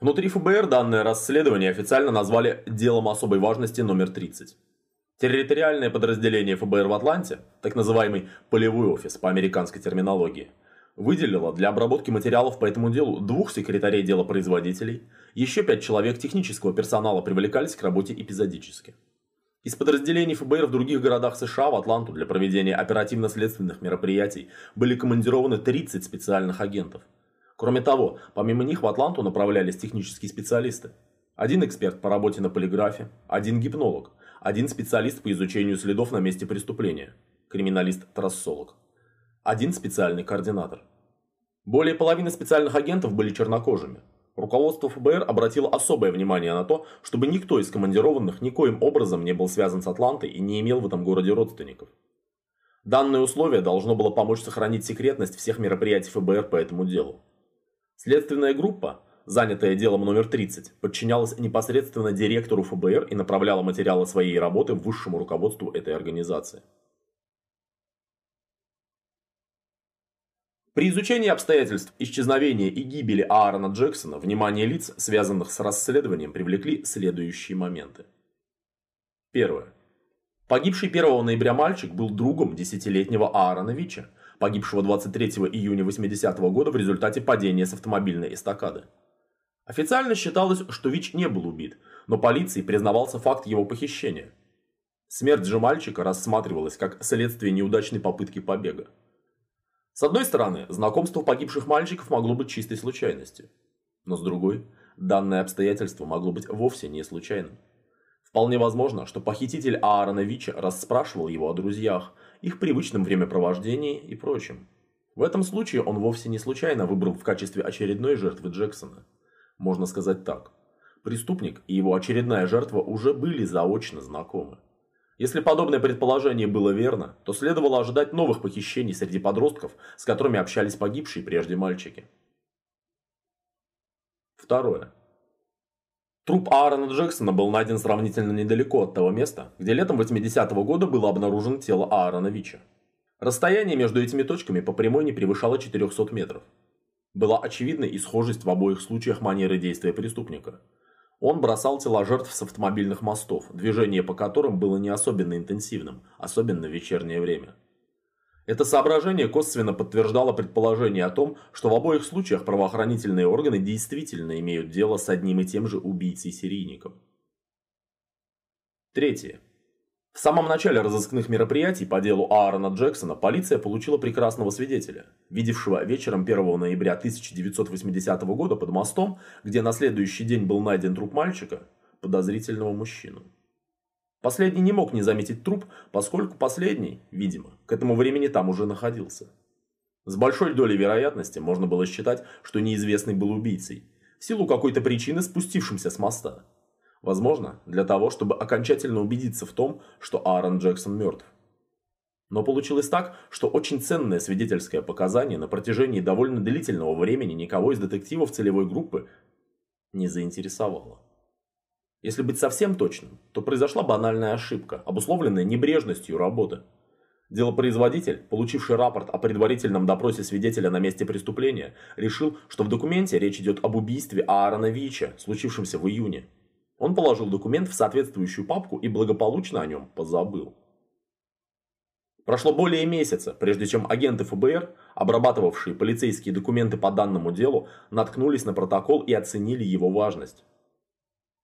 Внутри ФБР данное расследование официально назвали «делом особой важности номер 30». Территориальное подразделение ФБР в Атланте, так называемый полевой офис по американской терминологии, выделило для обработки материалов по этому делу двух секретарей делопроизводителей, еще пять человек технического персонала привлекались к работе эпизодически. Из подразделений ФБР в других городах США в Атланту для проведения оперативно-следственных мероприятий были командированы 30 специальных агентов. Кроме того, помимо них в Атланту направлялись технические специалисты. Один эксперт по работе на полиграфе, один гипнолог, один специалист по изучению следов на месте преступления, криминалист-трассолог, один специальный координатор. Более половины специальных агентов были чернокожими. Руководство ФБР обратило особое внимание на то, чтобы никто из командированных никоим образом не был связан с Атлантой и не имел в этом городе родственников. Данное условие должно было помочь сохранить секретность всех мероприятий ФБР по этому делу. Следственная группа, занятая делом номер 30, подчинялась непосредственно директору ФБР и направляла материалы своей работы высшему руководству этой организации. При изучении обстоятельств исчезновения и гибели Аарона Джексона внимание лиц, связанных с расследованием, привлекли следующие моменты. Первое. Погибший 1 ноября мальчик был другом десятилетнего Аарона Вича, погибшего 23 июня 80 -го года в результате падения с автомобильной эстакады. Официально считалось, что Вич не был убит, но полиции признавался факт его похищения. Смерть же мальчика рассматривалась как следствие неудачной попытки побега. С одной стороны, знакомство погибших мальчиков могло быть чистой случайностью. Но с другой, данное обстоятельство могло быть вовсе не случайным. Вполне возможно, что похититель Аарона Вича расспрашивал его о друзьях, их привычном времяпровождении и прочем. В этом случае он вовсе не случайно выбрал в качестве очередной жертвы Джексона. Можно сказать так. Преступник и его очередная жертва уже были заочно знакомы. Если подобное предположение было верно, то следовало ожидать новых похищений среди подростков, с которыми общались погибшие прежде мальчики. Второе. Труп Аарона Джексона был найден сравнительно недалеко от того места, где летом 80-го года было обнаружено тело Аарона Вича. Расстояние между этими точками по прямой не превышало 400 метров. Была очевидна и схожесть в обоих случаях манеры действия преступника – он бросал тела жертв с автомобильных мостов, движение по которым было не особенно интенсивным, особенно в вечернее время. Это соображение косвенно подтверждало предположение о том, что в обоих случаях правоохранительные органы действительно имеют дело с одним и тем же убийцей-серийником. Третье. В самом начале разыскных мероприятий по делу Аарона Джексона полиция получила прекрасного свидетеля, видевшего вечером 1 ноября 1980 года под мостом, где на следующий день был найден труп мальчика, подозрительного мужчину. Последний не мог не заметить труп, поскольку последний, видимо, к этому времени там уже находился. С большой долей вероятности можно было считать, что неизвестный был убийцей, в силу какой-то причины спустившимся с моста. Возможно, для того, чтобы окончательно убедиться в том, что Аарон Джексон мертв. Но получилось так, что очень ценное свидетельское показание на протяжении довольно длительного времени никого из детективов целевой группы не заинтересовало. Если быть совсем точным, то произошла банальная ошибка, обусловленная небрежностью работы. Делопроизводитель, получивший рапорт о предварительном допросе свидетеля на месте преступления, решил, что в документе речь идет об убийстве Аарона Вича, случившемся в июне. Он положил документ в соответствующую папку и благополучно о нем позабыл. Прошло более месяца, прежде чем агенты ФБР, обрабатывавшие полицейские документы по данному делу, наткнулись на протокол и оценили его важность.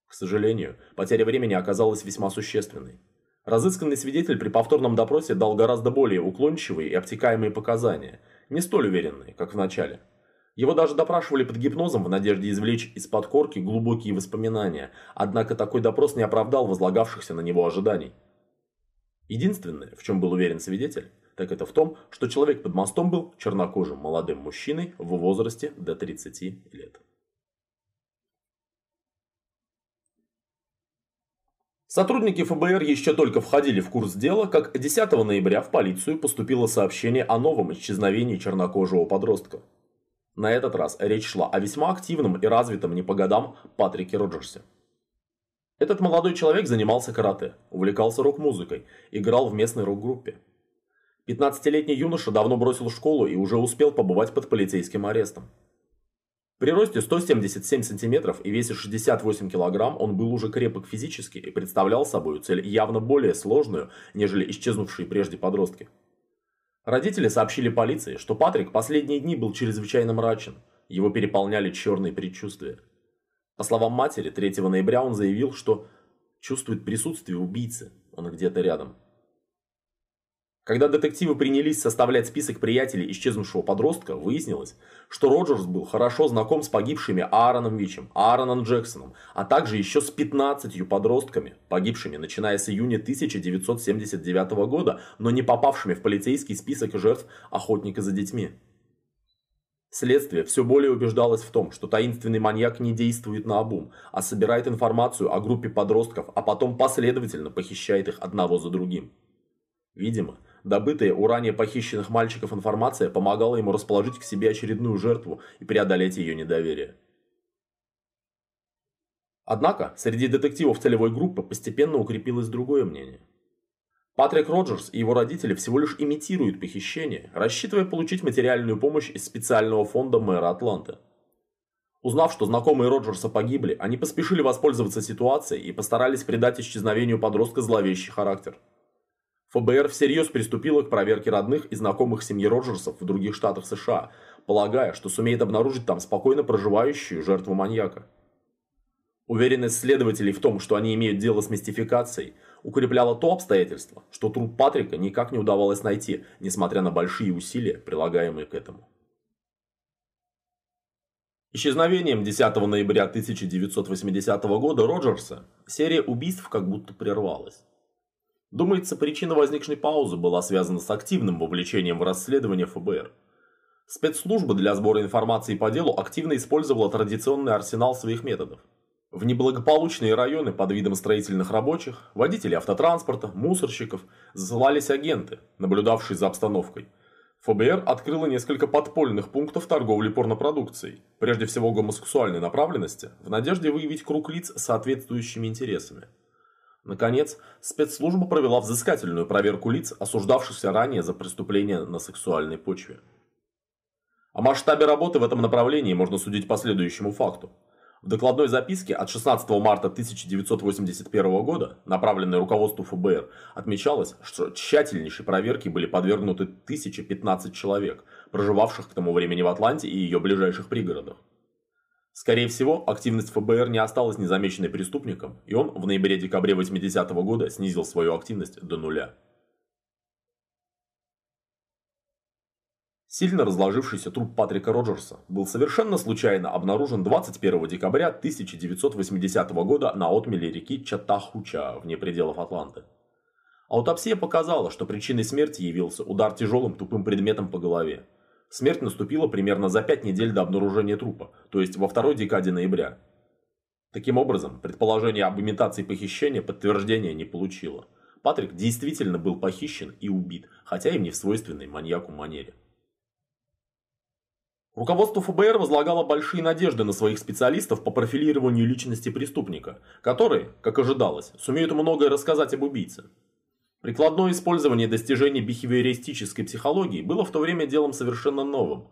К сожалению, потеря времени оказалась весьма существенной. Разысканный свидетель при повторном допросе дал гораздо более уклончивые и обтекаемые показания, не столь уверенные, как в начале. Его даже допрашивали под гипнозом в надежде извлечь из-под корки глубокие воспоминания, однако такой допрос не оправдал возлагавшихся на него ожиданий. Единственное, в чем был уверен свидетель, так это в том, что человек под мостом был чернокожим молодым мужчиной в возрасте до 30 лет. Сотрудники ФБР еще только входили в курс дела, как 10 ноября в полицию поступило сообщение о новом исчезновении чернокожего подростка. На этот раз речь шла о весьма активном и развитом не по годам Патрике Роджерсе. Этот молодой человек занимался карате, увлекался рок-музыкой, играл в местной рок-группе. 15-летний юноша давно бросил школу и уже успел побывать под полицейским арестом. При росте 177 сантиметров и весе 68 килограмм он был уже крепок физически и представлял собой цель явно более сложную, нежели исчезнувшие прежде подростки. Родители сообщили полиции, что Патрик последние дни был чрезвычайно мрачен, его переполняли черные предчувствия. По словам матери, 3 ноября он заявил, что чувствует присутствие убийцы, он где-то рядом. Когда детективы принялись составлять список приятелей исчезнувшего подростка, выяснилось, что Роджерс был хорошо знаком с погибшими Аароном Вичем, Аароном Джексоном, а также еще с 15 подростками, погибшими начиная с июня 1979 года, но не попавшими в полицейский список жертв охотника за детьми. Следствие все более убеждалось в том, что таинственный маньяк не действует на обум, а собирает информацию о группе подростков, а потом последовательно похищает их одного за другим. Видимо, Добытая у ранее похищенных мальчиков информация помогала ему расположить к себе очередную жертву и преодолеть ее недоверие. Однако, среди детективов целевой группы постепенно укрепилось другое мнение. Патрик Роджерс и его родители всего лишь имитируют похищение, рассчитывая получить материальную помощь из специального фонда мэра Атланты. Узнав, что знакомые Роджерса погибли, они поспешили воспользоваться ситуацией и постарались придать исчезновению подростка зловещий характер. ФБР всерьез приступило к проверке родных и знакомых семьи Роджерсов в других штатах США, полагая, что сумеет обнаружить там спокойно проживающую жертву маньяка. Уверенность следователей в том, что они имеют дело с мистификацией, укрепляла то обстоятельство, что труп Патрика никак не удавалось найти, несмотря на большие усилия, прилагаемые к этому. Исчезновением 10 ноября 1980 года Роджерса серия убийств как будто прервалась. Думается, причина возникшей паузы была связана с активным вовлечением в расследование ФБР. Спецслужба для сбора информации по делу активно использовала традиционный арсенал своих методов. В неблагополучные районы под видом строительных рабочих, водителей автотранспорта, мусорщиков засылались агенты, наблюдавшие за обстановкой. ФБР открыло несколько подпольных пунктов торговли порнопродукцией, прежде всего гомосексуальной направленности, в надежде выявить круг лиц с соответствующими интересами. Наконец, спецслужба провела взыскательную проверку лиц, осуждавшихся ранее за преступления на сексуальной почве. О масштабе работы в этом направлении можно судить по следующему факту. В докладной записке от 16 марта 1981 года, направленной руководству ФБР, отмечалось, что тщательнейшей проверке были подвергнуты 1015 человек, проживавших к тому времени в Атланте и ее ближайших пригородах. Скорее всего, активность ФБР не осталась незамеченной преступником, и он в ноябре-декабре 80 -го года снизил свою активность до нуля. Сильно разложившийся труп Патрика Роджерса был совершенно случайно обнаружен 21 декабря 1980 года на отмеле реки Чаттахуча вне пределов Атланты. Аутопсия показала, что причиной смерти явился удар тяжелым тупым предметом по голове. Смерть наступила примерно за пять недель до обнаружения трупа, то есть во второй декаде ноября. Таким образом, предположение об имитации похищения подтверждения не получило. Патрик действительно был похищен и убит, хотя и не в свойственной маньяку манере. Руководство ФБР возлагало большие надежды на своих специалистов по профилированию личности преступника, которые, как ожидалось, сумеют многое рассказать об убийце. Прикладное использование достижений бихевиористической психологии было в то время делом совершенно новым.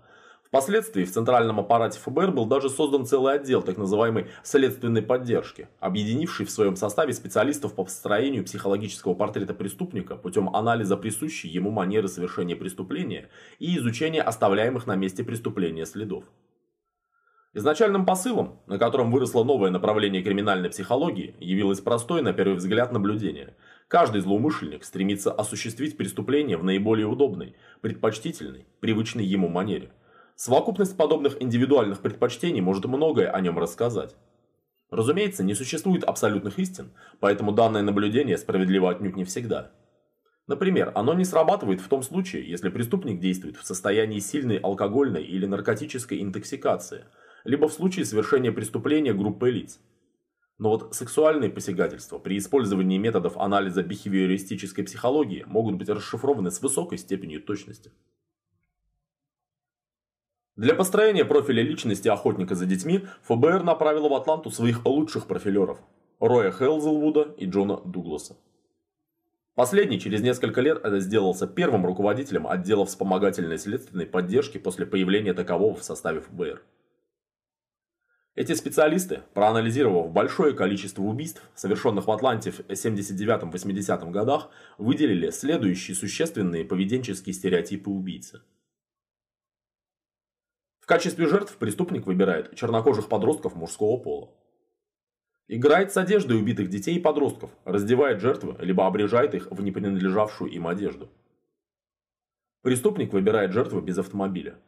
Впоследствии в центральном аппарате ФБР был даже создан целый отдел так называемой следственной поддержки, объединивший в своем составе специалистов по построению психологического портрета преступника путем анализа присущей ему манеры совершения преступления и изучения оставляемых на месте преступления следов. Изначальным посылом, на котором выросло новое направление криминальной психологии, явилось простое на первый взгляд наблюдение – Каждый злоумышленник стремится осуществить преступление в наиболее удобной, предпочтительной, привычной ему манере. Совокупность подобных индивидуальных предпочтений может многое о нем рассказать. Разумеется, не существует абсолютных истин, поэтому данное наблюдение справедливо отнюдь не всегда. Например, оно не срабатывает в том случае, если преступник действует в состоянии сильной алкогольной или наркотической интоксикации, либо в случае совершения преступления группой лиц. Но вот сексуальные посягательства при использовании методов анализа бихевиористической психологии могут быть расшифрованы с высокой степенью точности. Для построения профиля личности охотника за детьми ФБР направило в Атланту своих лучших профилеров – Роя Хелзелвуда и Джона Дугласа. Последний через несколько лет сделался первым руководителем отдела вспомогательной следственной поддержки после появления такового в составе ФБР. Эти специалисты, проанализировав большое количество убийств, совершенных в Атланте в 79-80 годах, выделили следующие существенные поведенческие стереотипы убийцы. В качестве жертв преступник выбирает чернокожих подростков мужского пола. Играет с одеждой убитых детей и подростков, раздевает жертвы, либо обрежает их в непринадлежавшую им одежду. Преступник выбирает жертвы без автомобиля.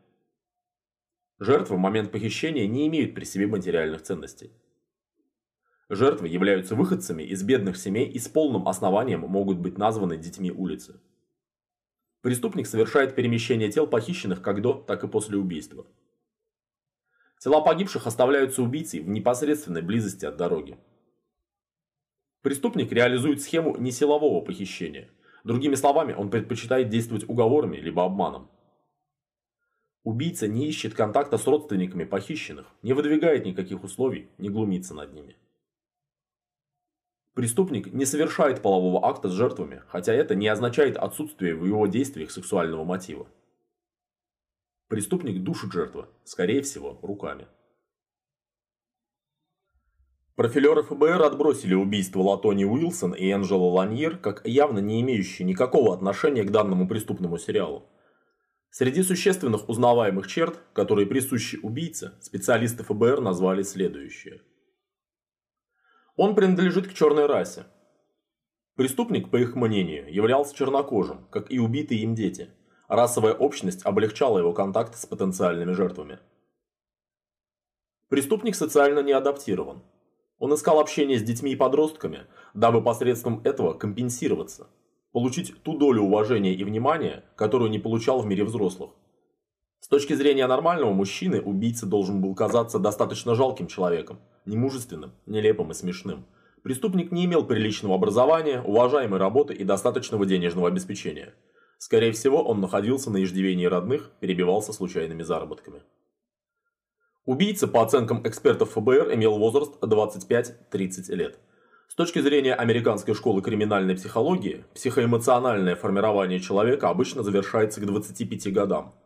Жертвы в момент похищения не имеют при себе материальных ценностей. Жертвы являются выходцами из бедных семей и с полным основанием могут быть названы детьми улицы. Преступник совершает перемещение тел похищенных как до, так и после убийства. Тела погибших оставляются убийцей в непосредственной близости от дороги. Преступник реализует схему несилового похищения. Другими словами, он предпочитает действовать уговорами либо обманом. Убийца не ищет контакта с родственниками похищенных, не выдвигает никаких условий, не глумится над ними. Преступник не совершает полового акта с жертвами, хотя это не означает отсутствие в его действиях сексуального мотива. Преступник душит жертву, скорее всего, руками. Профилеры ФБР отбросили убийство Латони Уилсон и Энджела Ланьер как явно не имеющие никакого отношения к данному преступному сериалу. Среди существенных узнаваемых черт, которые присущи убийце, специалисты ФБР назвали следующее. Он принадлежит к черной расе. Преступник, по их мнению, являлся чернокожим, как и убитые им дети. Расовая общность облегчала его контакт с потенциальными жертвами. Преступник социально не адаптирован. Он искал общение с детьми и подростками, дабы посредством этого компенсироваться – получить ту долю уважения и внимания, которую не получал в мире взрослых. С точки зрения нормального мужчины, убийца должен был казаться достаточно жалким человеком, немужественным, нелепым и смешным. Преступник не имел приличного образования, уважаемой работы и достаточного денежного обеспечения. Скорее всего, он находился на иждивении родных, перебивался случайными заработками. Убийца, по оценкам экспертов ФБР, имел возраст 25-30 лет. С точки зрения американской школы криминальной психологии, психоэмоциональное формирование человека обычно завершается к 25 годам.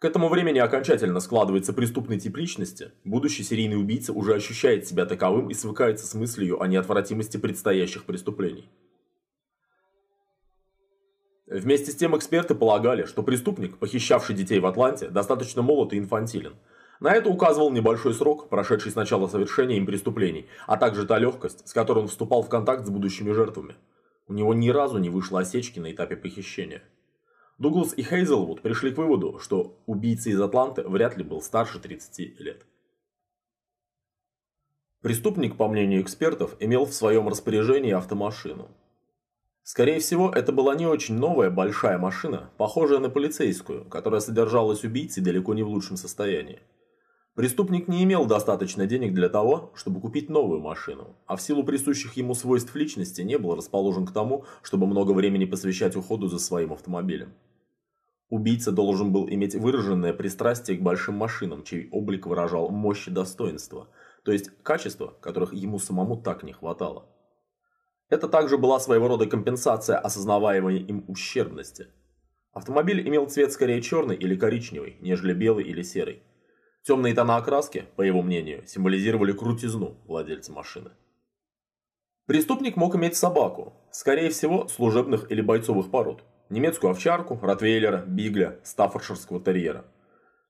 К этому времени окончательно складывается преступный тип личности, будущий серийный убийца уже ощущает себя таковым и свыкается с мыслью о неотвратимости предстоящих преступлений. Вместе с тем эксперты полагали, что преступник, похищавший детей в Атланте, достаточно молод и инфантилен – на это указывал небольшой срок, прошедший с начала совершения им преступлений, а также та легкость, с которой он вступал в контакт с будущими жертвами. У него ни разу не вышло осечки на этапе похищения. Дуглас и Хейзелвуд пришли к выводу, что убийца из Атланты вряд ли был старше 30 лет. Преступник, по мнению экспертов, имел в своем распоряжении автомашину. Скорее всего, это была не очень новая большая машина, похожая на полицейскую, которая содержалась убийцей далеко не в лучшем состоянии. Преступник не имел достаточно денег для того, чтобы купить новую машину, а в силу присущих ему свойств личности не был расположен к тому, чтобы много времени посвящать уходу за своим автомобилем. Убийца должен был иметь выраженное пристрастие к большим машинам, чей облик выражал мощь и достоинство, то есть качества, которых ему самому так не хватало. Это также была своего рода компенсация осознаваемой им ущербности. Автомобиль имел цвет скорее черный или коричневый, нежели белый или серый. Темные тона окраски, по его мнению, символизировали крутизну владельца машины. Преступник мог иметь собаку, скорее всего, служебных или бойцовых пород. Немецкую овчарку, ротвейлера, бигля, стаффордширского терьера.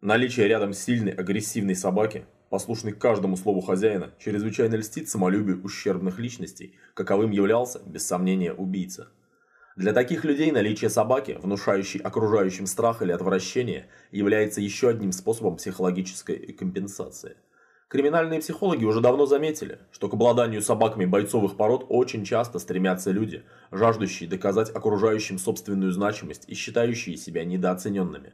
Наличие рядом сильной агрессивной собаки, послушной каждому слову хозяина, чрезвычайно льстит самолюбию ущербных личностей, каковым являлся, без сомнения, убийца. Для таких людей наличие собаки, внушающей окружающим страх или отвращение, является еще одним способом психологической компенсации. Криминальные психологи уже давно заметили, что к обладанию собаками бойцовых пород очень часто стремятся люди, жаждущие доказать окружающим собственную значимость и считающие себя недооцененными.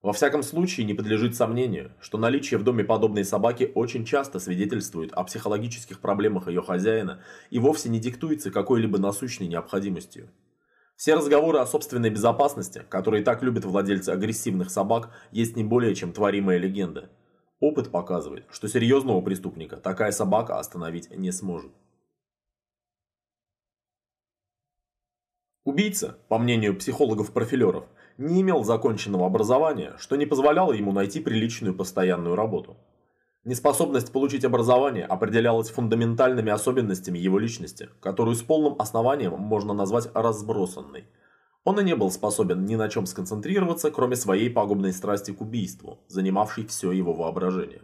Во всяком случае, не подлежит сомнению, что наличие в доме подобной собаки очень часто свидетельствует о психологических проблемах ее хозяина и вовсе не диктуется какой-либо насущной необходимостью. Все разговоры о собственной безопасности, которые так любят владельцы агрессивных собак, есть не более чем творимая легенда. Опыт показывает, что серьезного преступника такая собака остановить не сможет. Убийца, по мнению психологов-профилеров, не имел законченного образования, что не позволяло ему найти приличную постоянную работу. Неспособность получить образование определялась фундаментальными особенностями его личности, которую с полным основанием можно назвать разбросанной. Он и не был способен ни на чем сконцентрироваться, кроме своей пагубной страсти к убийству, занимавшей все его воображение.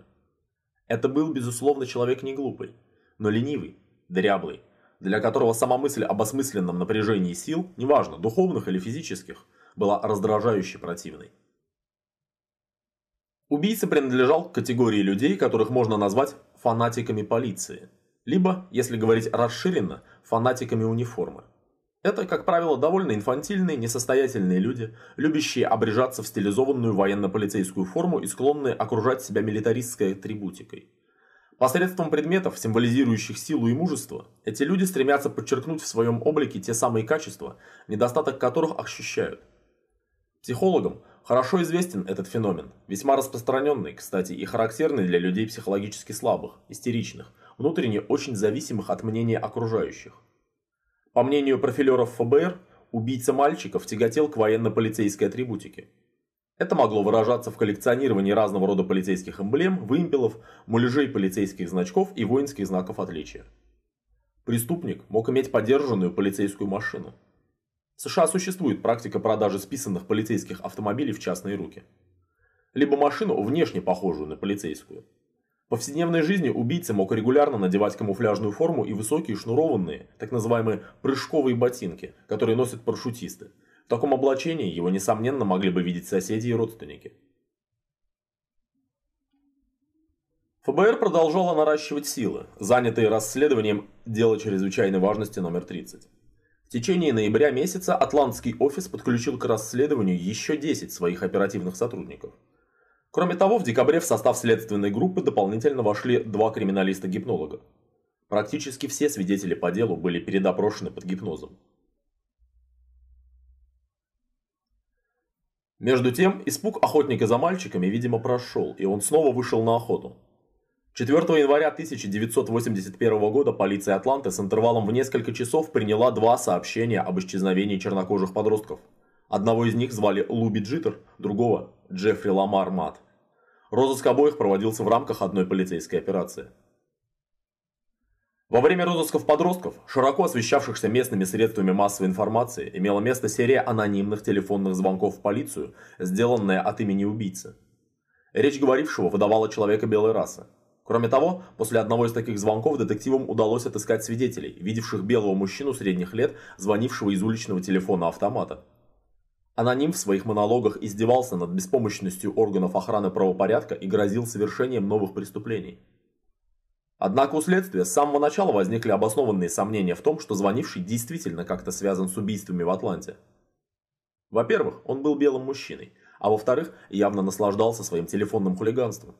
Это был, безусловно, человек не глупый, но ленивый, дряблый, для которого сама мысль об осмысленном напряжении сил, неважно, духовных или физических, была раздражающе противной. Убийца принадлежал к категории людей, которых можно назвать фанатиками полиции. Либо, если говорить расширенно, фанатиками униформы. Это, как правило, довольно инфантильные, несостоятельные люди, любящие обрежаться в стилизованную военно-полицейскую форму и склонные окружать себя милитаристской атрибутикой. Посредством предметов, символизирующих силу и мужество, эти люди стремятся подчеркнуть в своем облике те самые качества, недостаток которых ощущают. Психологам Хорошо известен этот феномен, весьма распространенный, кстати, и характерный для людей психологически слабых, истеричных, внутренне очень зависимых от мнения окружающих. По мнению профилеров ФБР, убийца мальчиков тяготел к военно-полицейской атрибутике. Это могло выражаться в коллекционировании разного рода полицейских эмблем, вымпелов, муляжей полицейских значков и воинских знаков отличия. Преступник мог иметь подержанную полицейскую машину. В США существует практика продажи списанных полицейских автомобилей в частные руки. Либо машину, внешне похожую на полицейскую. В повседневной жизни убийца мог регулярно надевать камуфляжную форму и высокие шнурованные, так называемые прыжковые ботинки, которые носят парашютисты. В таком облачении его, несомненно, могли бы видеть соседи и родственники. ФБР продолжало наращивать силы, занятые расследованием дела чрезвычайной важности номер 30. В течение ноября месяца Атлантский офис подключил к расследованию еще 10 своих оперативных сотрудников. Кроме того, в декабре в состав следственной группы дополнительно вошли два криминалиста-гипнолога. Практически все свидетели по делу были передопрошены под гипнозом. Между тем, испуг охотника за мальчиками, видимо, прошел, и он снова вышел на охоту. 4 января 1981 года полиция Атланты с интервалом в несколько часов приняла два сообщения об исчезновении чернокожих подростков. Одного из них звали Луби Джиттер, другого – Джеффри Ламар Мат. Розыск обоих проводился в рамках одной полицейской операции. Во время розысков подростков, широко освещавшихся местными средствами массовой информации, имела место серия анонимных телефонных звонков в полицию, сделанная от имени убийцы. Речь говорившего выдавала человека белой расы. Кроме того, после одного из таких звонков детективам удалось отыскать свидетелей, видевших белого мужчину средних лет, звонившего из уличного телефона автомата. Аноним в своих монологах издевался над беспомощностью органов охраны правопорядка и грозил совершением новых преступлений. Однако у следствия с самого начала возникли обоснованные сомнения в том, что звонивший действительно как-то связан с убийствами в Атланте. Во-первых, он был белым мужчиной, а во-вторых, явно наслаждался своим телефонным хулиганством.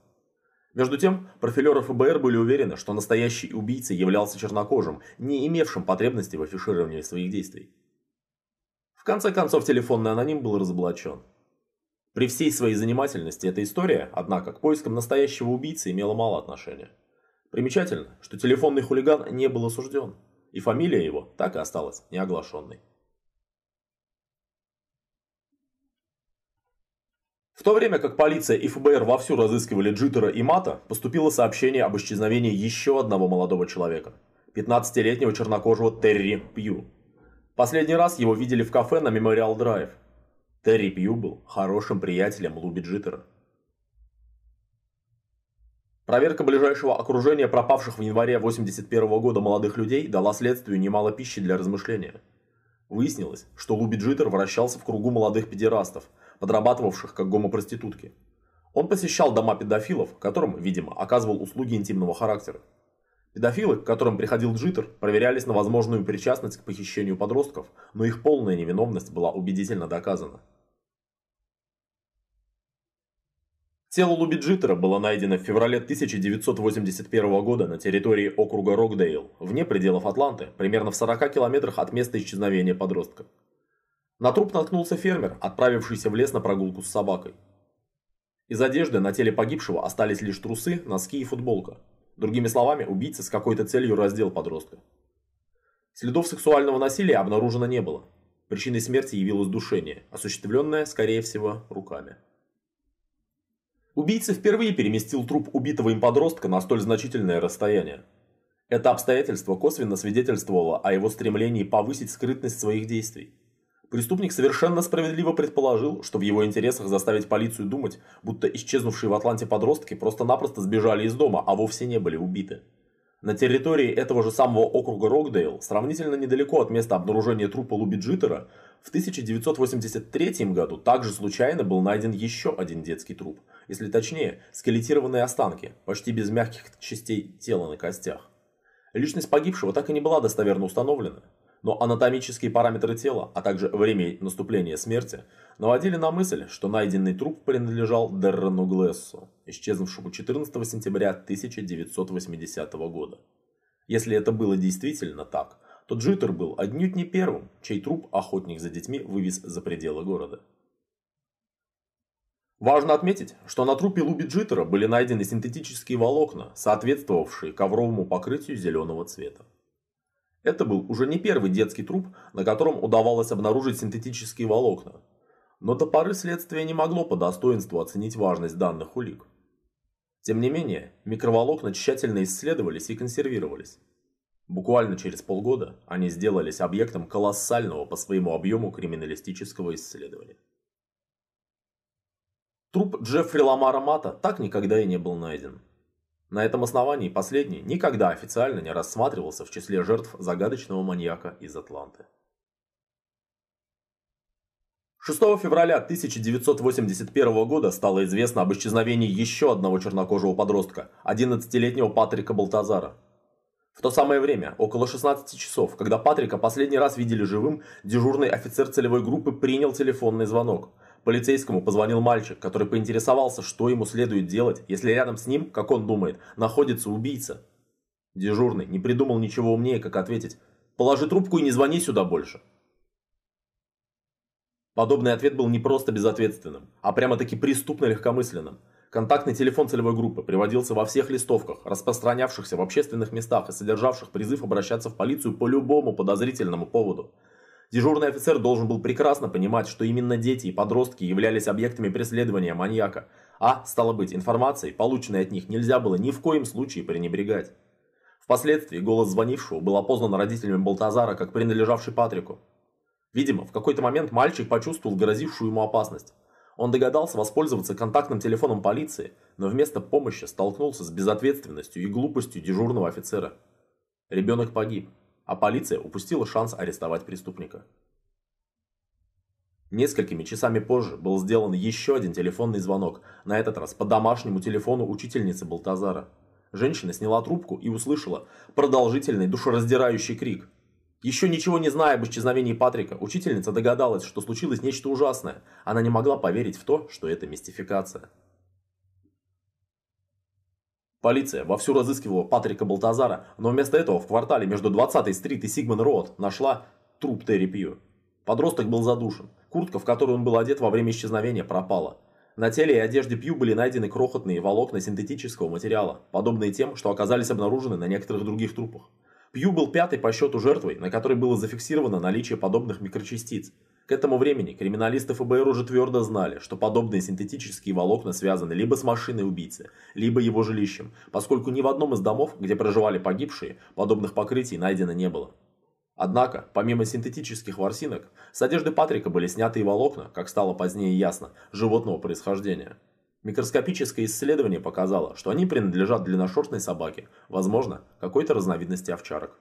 Между тем, профилеры ФБР были уверены, что настоящий убийца являлся чернокожим, не имевшим потребности в афишировании своих действий. В конце концов, телефонный аноним был разоблачен. При всей своей занимательности эта история, однако, к поискам настоящего убийцы имела мало отношения. Примечательно, что телефонный хулиган не был осужден, и фамилия его так и осталась неоглашенной. В то время как полиция и ФБР вовсю разыскивали Джиттера и Мата, поступило сообщение об исчезновении еще одного молодого человека. 15-летнего чернокожего Терри Пью. Последний раз его видели в кафе на Мемориал Драйв. Терри Пью был хорошим приятелем Луби Джиттера. Проверка ближайшего окружения пропавших в январе 81 года молодых людей дала следствию немало пищи для размышления. Выяснилось, что Луби Джиттер вращался в кругу молодых педерастов, подрабатывавших как гомопроститутки. Он посещал дома педофилов, которым, видимо, оказывал услуги интимного характера. Педофилы, к которым приходил Джиттер, проверялись на возможную причастность к похищению подростков, но их полная невиновность была убедительно доказана. Тело Луби Джиттера было найдено в феврале 1981 года на территории округа Рокдейл, вне пределов Атланты, примерно в 40 километрах от места исчезновения подростка. На труп наткнулся фермер, отправившийся в лес на прогулку с собакой. Из одежды на теле погибшего остались лишь трусы, носки и футболка. Другими словами, убийца с какой-то целью раздел подростка. Следов сексуального насилия обнаружено не было. Причиной смерти явилось душение, осуществленное, скорее всего, руками. Убийца впервые переместил труп убитого им подростка на столь значительное расстояние. Это обстоятельство косвенно свидетельствовало о его стремлении повысить скрытность своих действий. Преступник совершенно справедливо предположил, что в его интересах заставить полицию думать, будто исчезнувшие в Атланте подростки просто-напросто сбежали из дома, а вовсе не были убиты. На территории этого же самого округа Рокдейл, сравнительно недалеко от места обнаружения трупа Луби Джиттера, в 1983 году также случайно был найден еще один детский труп, если точнее, скелетированные останки, почти без мягких частей тела на костях. Личность погибшего так и не была достоверно установлена, но анатомические параметры тела, а также время наступления смерти, наводили на мысль, что найденный труп принадлежал Деррану Глессу, исчезнувшему 14 сентября 1980 года. Если это было действительно так, то Джиттер был отнюдь не первым, чей труп охотник за детьми вывез за пределы города. Важно отметить, что на трупе Луби Джиттера были найдены синтетические волокна, соответствовавшие ковровому покрытию зеленого цвета. Это был уже не первый детский труп, на котором удавалось обнаружить синтетические волокна. Но до поры следствия не могло по достоинству оценить важность данных улик. Тем не менее, микроволокна тщательно исследовались и консервировались. Буквально через полгода они сделались объектом колоссального по своему объему криминалистического исследования. Труп Джеффри Ламара Мата так никогда и не был найден. На этом основании последний никогда официально не рассматривался в числе жертв загадочного маньяка из Атланты. 6 февраля 1981 года стало известно об исчезновении еще одного чернокожего подростка, 11-летнего Патрика Балтазара. В то самое время, около 16 часов, когда Патрика последний раз видели живым, дежурный офицер целевой группы принял телефонный звонок – Полицейскому позвонил мальчик, который поинтересовался, что ему следует делать, если рядом с ним, как он думает, находится убийца. Дежурный не придумал ничего умнее, как ответить «Положи трубку и не звони сюда больше». Подобный ответ был не просто безответственным, а прямо-таки преступно легкомысленным. Контактный телефон целевой группы приводился во всех листовках, распространявшихся в общественных местах и содержавших призыв обращаться в полицию по любому подозрительному поводу – Дежурный офицер должен был прекрасно понимать, что именно дети и подростки являлись объектами преследования маньяка, а, стало быть, информацией, полученной от них, нельзя было ни в коем случае пренебрегать. Впоследствии голос звонившего был опознан родителями Балтазара как принадлежавший Патрику. Видимо, в какой-то момент мальчик почувствовал грозившую ему опасность. Он догадался воспользоваться контактным телефоном полиции, но вместо помощи столкнулся с безответственностью и глупостью дежурного офицера. Ребенок погиб а полиция упустила шанс арестовать преступника. Несколькими часами позже был сделан еще один телефонный звонок, на этот раз по домашнему телефону учительницы Балтазара. Женщина сняла трубку и услышала продолжительный душераздирающий крик. Еще ничего не зная об исчезновении Патрика, учительница догадалась, что случилось нечто ужасное. Она не могла поверить в то, что это мистификация. Полиция вовсю разыскивала Патрика Балтазара, но вместо этого в квартале между 20-й стрит и Сигман Роуд нашла труп Терри Пью. Подросток был задушен. Куртка, в которую он был одет во время исчезновения, пропала. На теле и одежде Пью были найдены крохотные волокна синтетического материала, подобные тем, что оказались обнаружены на некоторых других трупах. Пью был пятой по счету жертвой, на которой было зафиксировано наличие подобных микрочастиц. К этому времени криминалисты ФБР уже твердо знали, что подобные синтетические волокна связаны либо с машиной убийцы, либо его жилищем, поскольку ни в одном из домов, где проживали погибшие, подобных покрытий найдено не было. Однако, помимо синтетических ворсинок, с одежды Патрика были сняты и волокна, как стало позднее ясно, животного происхождения. Микроскопическое исследование показало, что они принадлежат длинношерстной собаке, возможно, какой-то разновидности овчарок.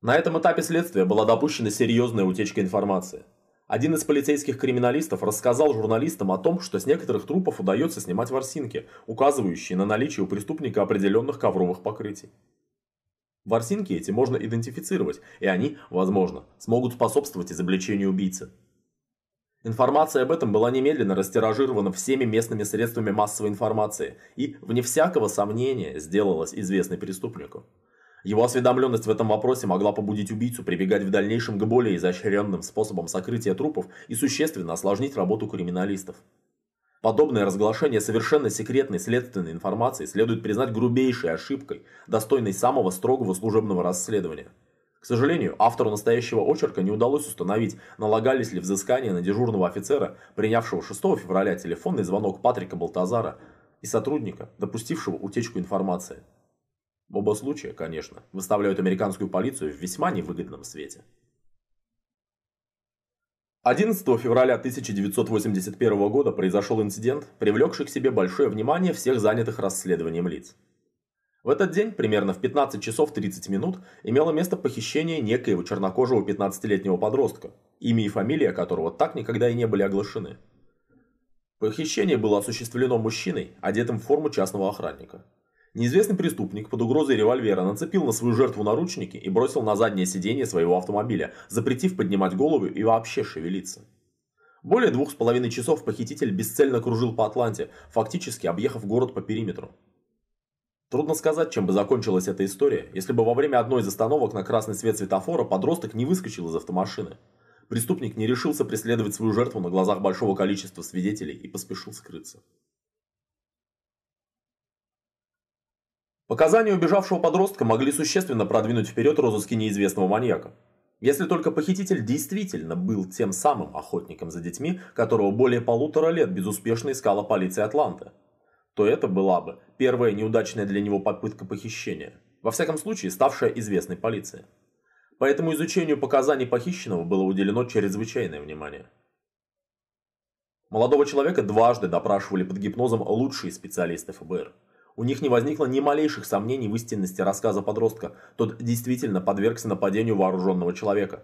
На этом этапе следствия была допущена серьезная утечка информации. Один из полицейских криминалистов рассказал журналистам о том, что с некоторых трупов удается снимать ворсинки, указывающие на наличие у преступника определенных ковровых покрытий. Ворсинки эти можно идентифицировать, и они, возможно, смогут способствовать изобличению убийцы. Информация об этом была немедленно растиражирована всеми местными средствами массовой информации и, вне всякого сомнения, сделалась известной преступнику. Его осведомленность в этом вопросе могла побудить убийцу прибегать в дальнейшем к более изощренным способам сокрытия трупов и существенно осложнить работу криминалистов. Подобное разглашение совершенно секретной следственной информации следует признать грубейшей ошибкой, достойной самого строгого служебного расследования. К сожалению, автору настоящего очерка не удалось установить, налагались ли взыскания на дежурного офицера, принявшего 6 февраля телефонный звонок Патрика Балтазара и сотрудника, допустившего утечку информации. В оба случая, конечно, выставляют американскую полицию в весьма невыгодном свете. 11 февраля 1981 года произошел инцидент, привлекший к себе большое внимание всех занятых расследованием лиц. В этот день, примерно в 15 часов 30 минут, имело место похищение некоего чернокожего 15-летнего подростка, имя и фамилия которого так никогда и не были оглашены. Похищение было осуществлено мужчиной, одетым в форму частного охранника. Неизвестный преступник под угрозой револьвера нацепил на свою жертву наручники и бросил на заднее сиденье своего автомобиля, запретив поднимать голову и вообще шевелиться. Более двух с половиной часов похититель бесцельно кружил по Атланте, фактически объехав город по периметру. Трудно сказать, чем бы закончилась эта история, если бы во время одной из остановок на красный свет светофора подросток не выскочил из автомашины. Преступник не решился преследовать свою жертву на глазах большого количества свидетелей и поспешил скрыться. Показания убежавшего подростка могли существенно продвинуть вперед розыски неизвестного маньяка. Если только похититель действительно был тем самым охотником за детьми, которого более полутора лет безуспешно искала полиция Атланты то это была бы первая неудачная для него попытка похищения, во всяком случае ставшая известной полиции. Поэтому изучению показаний похищенного было уделено чрезвычайное внимание. Молодого человека дважды допрашивали под гипнозом лучшие специалисты ФБР. У них не возникло ни малейших сомнений в истинности рассказа подростка, тот действительно подвергся нападению вооруженного человека.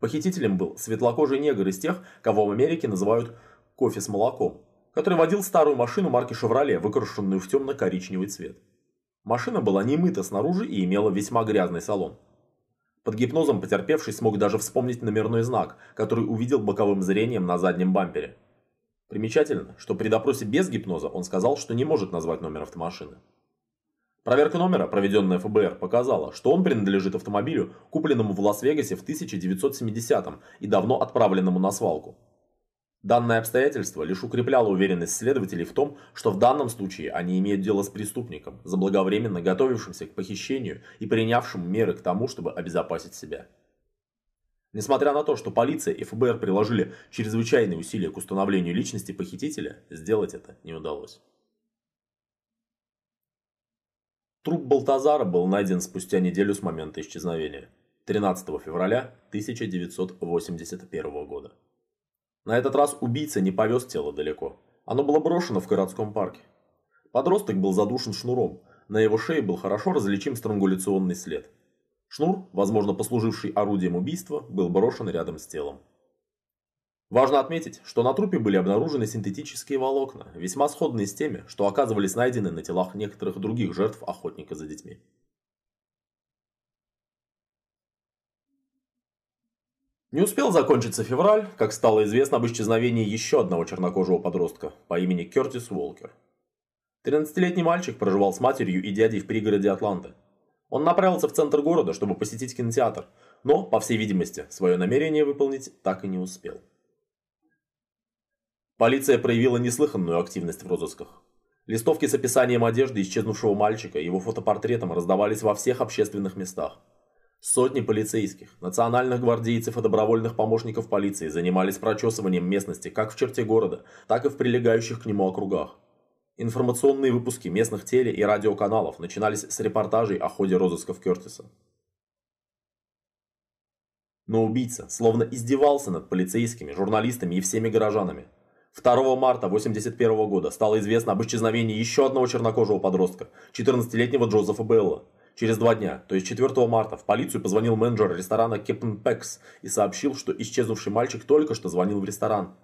Похитителем был светлокожий негр из тех, кого в Америке называют «кофе с молоком», который водил старую машину марки «Шевроле», выкрашенную в темно-коричневый цвет. Машина была не мыта снаружи и имела весьма грязный салон. Под гипнозом потерпевший смог даже вспомнить номерной знак, который увидел боковым зрением на заднем бампере. Примечательно, что при допросе без гипноза он сказал, что не может назвать номер автомашины. Проверка номера, проведенная ФБР, показала, что он принадлежит автомобилю, купленному в Лас-Вегасе в 1970-м и давно отправленному на свалку. Данное обстоятельство лишь укрепляло уверенность следователей в том, что в данном случае они имеют дело с преступником, заблаговременно готовившимся к похищению и принявшим меры к тому, чтобы обезопасить себя. Несмотря на то, что полиция и ФБР приложили чрезвычайные усилия к установлению личности похитителя, сделать это не удалось. Труп Балтазара был найден спустя неделю с момента исчезновения, 13 февраля 1981 года. На этот раз убийца не повез тело далеко. Оно было брошено в городском парке. Подросток был задушен шнуром. На его шее был хорошо различим странгуляционный след. Шнур, возможно послуживший орудием убийства, был брошен рядом с телом. Важно отметить, что на трупе были обнаружены синтетические волокна, весьма сходные с теми, что оказывались найдены на телах некоторых других жертв охотника за детьми. Не успел закончиться февраль, как стало известно об исчезновении еще одного чернокожего подростка по имени Кертис Уолкер. 13-летний мальчик проживал с матерью и дядей в пригороде Атланты. Он направился в центр города, чтобы посетить кинотеатр, но, по всей видимости, свое намерение выполнить так и не успел. Полиция проявила неслыханную активность в розысках. Листовки с описанием одежды исчезнувшего мальчика и его фотопортретом раздавались во всех общественных местах. Сотни полицейских, национальных гвардейцев и добровольных помощников полиции занимались прочесыванием местности как в черте города, так и в прилегающих к нему округах. Информационные выпуски местных теле- и радиоканалов начинались с репортажей о ходе розысков Кертиса. Но убийца словно издевался над полицейскими, журналистами и всеми горожанами. 2 марта 1981 года стало известно об исчезновении еще одного чернокожего подростка, 14-летнего Джозефа Белла. Через два дня, то есть 4 марта, в полицию позвонил менеджер ресторана Кепн Пекс и сообщил, что исчезнувший мальчик только что звонил в ресторан.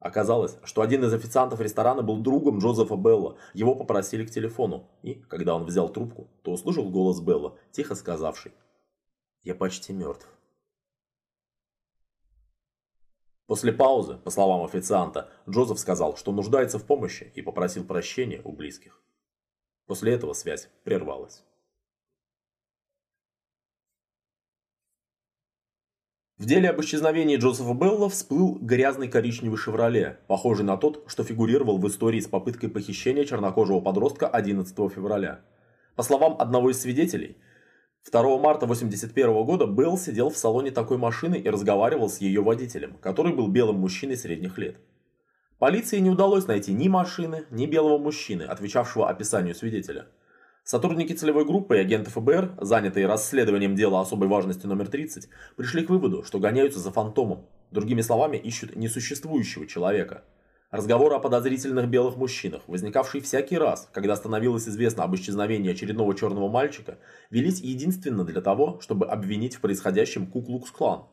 Оказалось, что один из официантов ресторана был другом Джозефа Белла. Его попросили к телефону. И, когда он взял трубку, то услышал голос Белла, тихо сказавший «Я почти мертв». После паузы, по словам официанта, Джозеф сказал, что нуждается в помощи и попросил прощения у близких. После этого связь прервалась. В деле об исчезновении Джозефа Белла всплыл грязный коричневый «Шевроле», похожий на тот, что фигурировал в истории с попыткой похищения чернокожего подростка 11 февраля. По словам одного из свидетелей, 2 марта 1981 года Белл сидел в салоне такой машины и разговаривал с ее водителем, который был белым мужчиной средних лет. Полиции не удалось найти ни машины, ни белого мужчины, отвечавшего описанию свидетеля. Сотрудники целевой группы и агенты ФБР, занятые расследованием дела особой важности номер 30, пришли к выводу, что гоняются за фантомом, другими словами, ищут несуществующего человека – Разговоры о подозрительных белых мужчинах, возникавшие всякий раз, когда становилось известно об исчезновении очередного черного мальчика, велись единственно для того, чтобы обвинить в происходящем Куклукс-клан.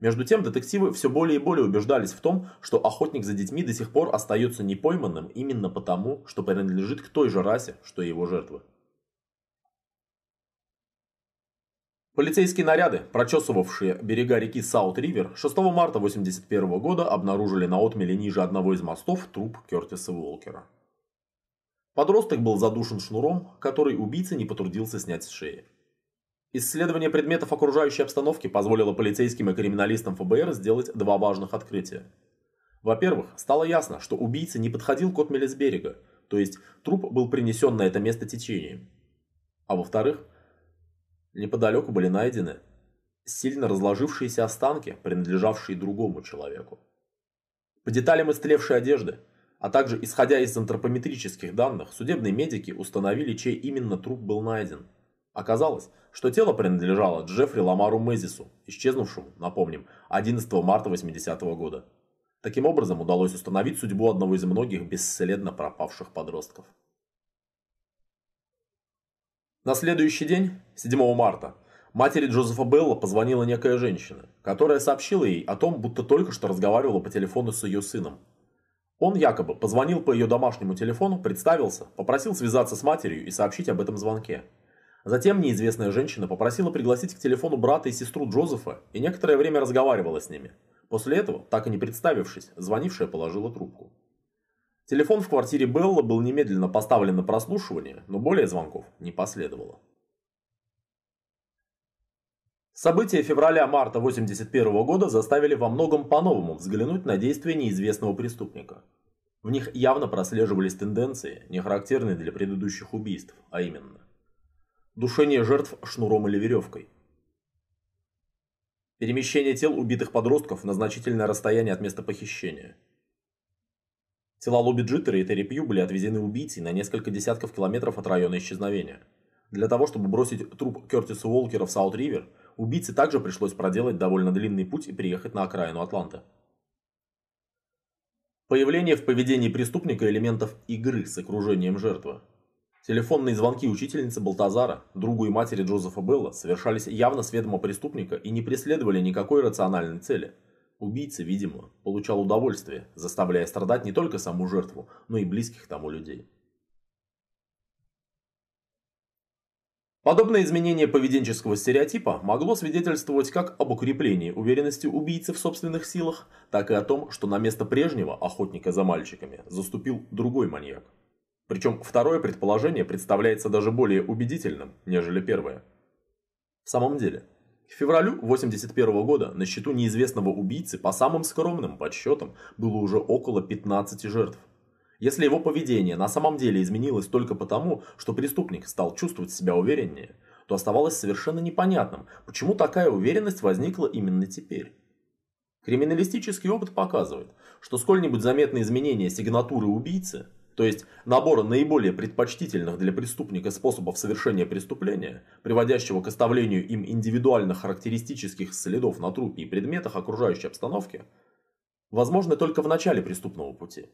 Между тем, детективы все более и более убеждались в том, что охотник за детьми до сих пор остается непойманным именно потому, что принадлежит к той же расе, что и его жертвы. Полицейские наряды, прочесывавшие берега реки Саут-Ривер, 6 марта 1981 года обнаружили на отмеле ниже одного из мостов труп Кертиса Уолкера. Подросток был задушен шнуром, который убийца не потрудился снять с шеи. Исследование предметов окружающей обстановки позволило полицейским и криминалистам ФБР сделать два важных открытия. Во-первых, стало ясно, что убийца не подходил к отмеле с берега, то есть труп был принесен на это место течением. А во-вторых, Неподалеку были найдены сильно разложившиеся останки, принадлежавшие другому человеку. По деталям истлевшей одежды, а также исходя из антропометрических данных, судебные медики установили, чей именно труп был найден. Оказалось, что тело принадлежало Джеффри Ламару Мезису, исчезнувшему, напомним, 11 марта 80 -го года. Таким образом удалось установить судьбу одного из многих бесследно пропавших подростков. На следующий день, 7 марта, матери Джозефа Белла позвонила некая женщина, которая сообщила ей о том, будто только что разговаривала по телефону с ее сыном. Он якобы позвонил по ее домашнему телефону, представился, попросил связаться с матерью и сообщить об этом звонке. Затем неизвестная женщина попросила пригласить к телефону брата и сестру Джозефа и некоторое время разговаривала с ними. После этого, так и не представившись, звонившая положила трубку. Телефон в квартире Белла был немедленно поставлен на прослушивание, но более звонков не последовало. События февраля-марта 1981 года заставили во многом по-новому взглянуть на действия неизвестного преступника. В них явно прослеживались тенденции, не характерные для предыдущих убийств, а именно душение жертв шнуром или веревкой, перемещение тел убитых подростков на значительное расстояние от места похищения – Тела Лоби Джиттера и Терри Пью были отвезены убийцей на несколько десятков километров от района исчезновения. Для того, чтобы бросить труп Кертиса Уолкера в Саут-Ривер, убийце также пришлось проделать довольно длинный путь и приехать на окраину Атланты. Появление в поведении преступника элементов игры с окружением жертвы. Телефонные звонки учительницы Балтазара, другу и матери Джозефа Белла, совершались явно с ведома преступника и не преследовали никакой рациональной цели – Убийца, видимо, получал удовольствие, заставляя страдать не только саму жертву, но и близких тому людей. Подобное изменение поведенческого стереотипа могло свидетельствовать как об укреплении уверенности убийцы в собственных силах, так и о том, что на место прежнего охотника за мальчиками заступил другой маньяк. Причем второе предположение представляется даже более убедительным, нежели первое. В самом деле, к февралю 1981 года на счету неизвестного убийцы по самым скромным подсчетам было уже около 15 жертв. Если его поведение на самом деле изменилось только потому, что преступник стал чувствовать себя увереннее, то оставалось совершенно непонятным, почему такая уверенность возникла именно теперь. Криминалистический опыт показывает, что сколь-нибудь заметные изменения сигнатуры убийцы – то есть набора наиболее предпочтительных для преступника способов совершения преступления, приводящего к оставлению им индивидуальных характеристических следов на трупе и предметах окружающей обстановки, возможны только в начале преступного пути.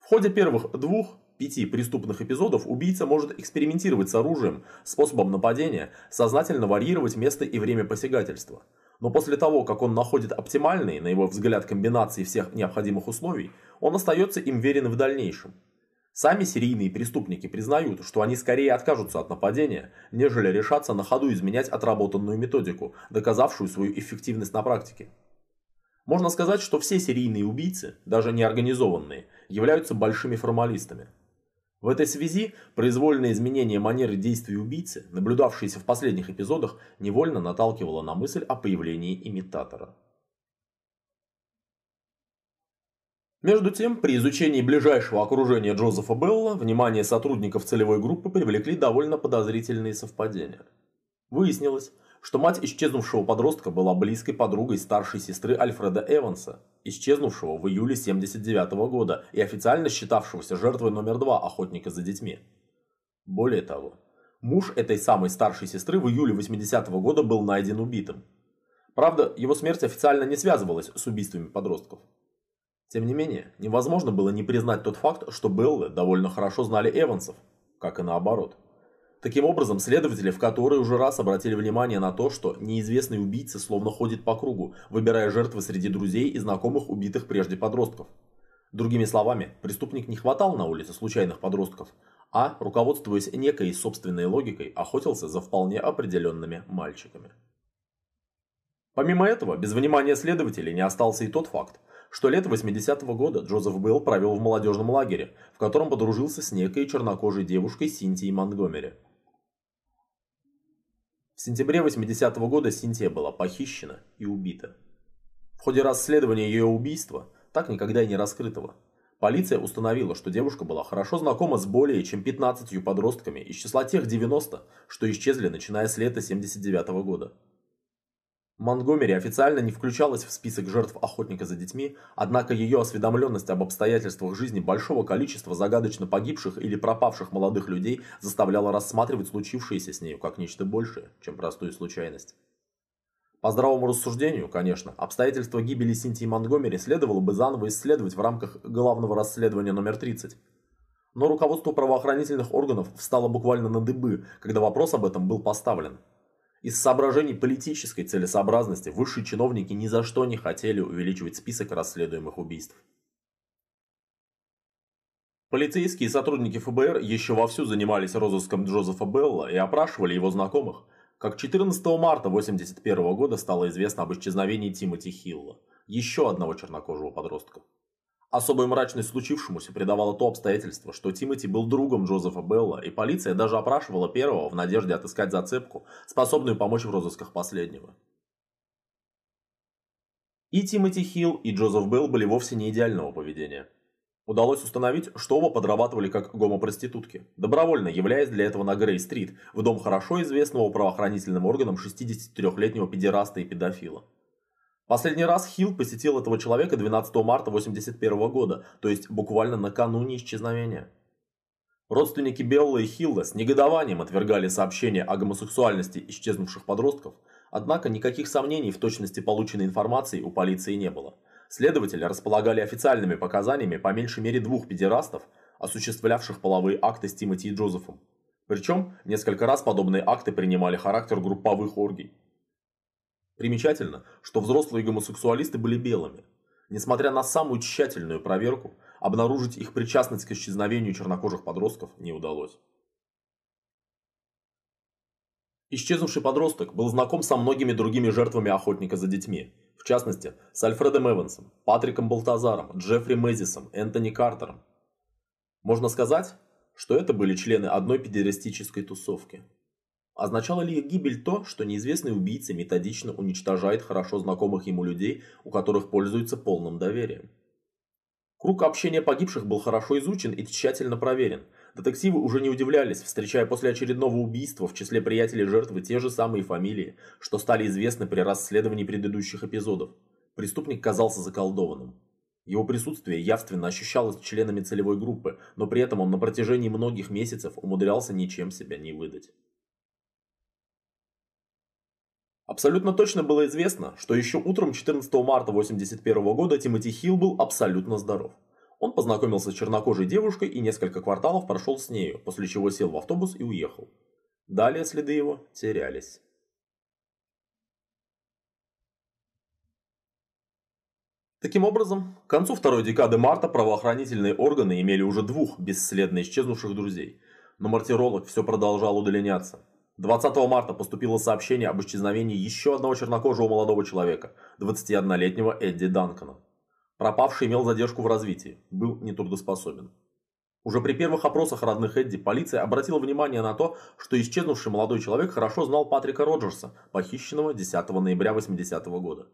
В ходе первых двух-пяти преступных эпизодов убийца может экспериментировать с оружием, способом нападения, сознательно варьировать место и время посягательства. Но после того, как он находит оптимальные, на его взгляд, комбинации всех необходимых условий, он остается им верен в дальнейшем. Сами серийные преступники признают, что они скорее откажутся от нападения, нежели решатся на ходу изменять отработанную методику, доказавшую свою эффективность на практике. Можно сказать, что все серийные убийцы, даже неорганизованные, являются большими формалистами. В этой связи произвольное изменение манеры действий убийцы, наблюдавшееся в последних эпизодах, невольно наталкивало на мысль о появлении имитатора. Между тем, при изучении ближайшего окружения Джозефа Белла, внимание сотрудников целевой группы привлекли довольно подозрительные совпадения. Выяснилось, что мать исчезнувшего подростка была близкой подругой старшей сестры Альфреда Эванса, исчезнувшего в июле 79 года и официально считавшегося жертвой номер два охотника за детьми. Более того, муж этой самой старшей сестры в июле 80 -го года был найден убитым. Правда, его смерть официально не связывалась с убийствами подростков. Тем не менее, невозможно было не признать тот факт, что Беллы довольно хорошо знали Эвансов, как и наоборот. Таким образом, следователи в которые уже раз обратили внимание на то, что неизвестный убийца словно ходит по кругу, выбирая жертвы среди друзей и знакомых убитых прежде подростков. Другими словами, преступник не хватал на улице случайных подростков, а, руководствуясь некой собственной логикой, охотился за вполне определенными мальчиками. Помимо этого, без внимания следователей не остался и тот факт, что лето 80-го года Джозеф Белл провел в молодежном лагере, в котором подружился с некой чернокожей девушкой Синтией Монтгомери. В сентябре 80-го года Синтия была похищена и убита. В ходе расследования ее убийства, так никогда и не раскрытого, полиция установила, что девушка была хорошо знакома с более чем 15 подростками из числа тех 90, что исчезли начиная с лета 79 -го года. Монгомери официально не включалась в список жертв охотника за детьми, однако ее осведомленность об обстоятельствах жизни большого количества загадочно погибших или пропавших молодых людей заставляла рассматривать случившееся с нею как нечто большее, чем простую случайность. По здравому рассуждению, конечно, обстоятельства гибели Синтии Монгомери следовало бы заново исследовать в рамках главного расследования номер 30. Но руководство правоохранительных органов встало буквально на дыбы, когда вопрос об этом был поставлен – из соображений политической целесообразности высшие чиновники ни за что не хотели увеличивать список расследуемых убийств. Полицейские и сотрудники ФБР еще вовсю занимались розыском Джозефа Белла и опрашивали его знакомых, как 14 марта 1981 года стало известно об исчезновении Тимоти Хилла, еще одного чернокожего подростка. Особой мрачность случившемуся придавало то обстоятельство, что Тимоти был другом Джозефа Белла, и полиция даже опрашивала первого в надежде отыскать зацепку, способную помочь в розысках последнего. И Тимоти Хилл, и Джозеф Белл были вовсе не идеального поведения. Удалось установить, что оба подрабатывали как гомопроститутки, добровольно являясь для этого на Грей-стрит, в дом хорошо известного правоохранительным органам 63-летнего педераста и педофила. Последний раз Хилл посетил этого человека 12 марта 1981 года, то есть буквально накануне исчезновения. Родственники Белла и Хилла с негодованием отвергали сообщения о гомосексуальности исчезнувших подростков, однако никаких сомнений в точности полученной информации у полиции не было. Следователи располагали официальными показаниями по меньшей мере двух педерастов, осуществлявших половые акты с Тимоти и Джозефом. Причем несколько раз подобные акты принимали характер групповых оргий. Примечательно, что взрослые гомосексуалисты были белыми. Несмотря на самую тщательную проверку, обнаружить их причастность к исчезновению чернокожих подростков не удалось. Исчезнувший подросток был знаком со многими другими жертвами охотника за детьми, в частности, с Альфредом Эвансом, Патриком Балтазаром, Джеффри Мезисом, Энтони Картером. Можно сказать, что это были члены одной педерастической тусовки. Означало ли их гибель то, что неизвестный убийца методично уничтожает хорошо знакомых ему людей, у которых пользуется полным доверием? Круг общения погибших был хорошо изучен и тщательно проверен. Детективы уже не удивлялись, встречая после очередного убийства в числе приятелей жертвы те же самые фамилии, что стали известны при расследовании предыдущих эпизодов. Преступник казался заколдованным. Его присутствие явственно ощущалось членами целевой группы, но при этом он на протяжении многих месяцев умудрялся ничем себя не выдать. Абсолютно точно было известно, что еще утром 14 марта 1981 года Тимоти Хилл был абсолютно здоров. Он познакомился с чернокожей девушкой и несколько кварталов прошел с нею, после чего сел в автобус и уехал. Далее следы его терялись. Таким образом, к концу второй декады марта правоохранительные органы имели уже двух бесследно исчезнувших друзей, но мартиролог все продолжал удаляняться. 20 марта поступило сообщение об исчезновении еще одного чернокожего молодого человека, 21-летнего Эдди Данкона. Пропавший имел задержку в развитии, был нетрудоспособен. Уже при первых опросах родных Эдди полиция обратила внимание на то, что исчезнувший молодой человек хорошо знал Патрика Роджерса, похищенного 10 ноября 80 -го года.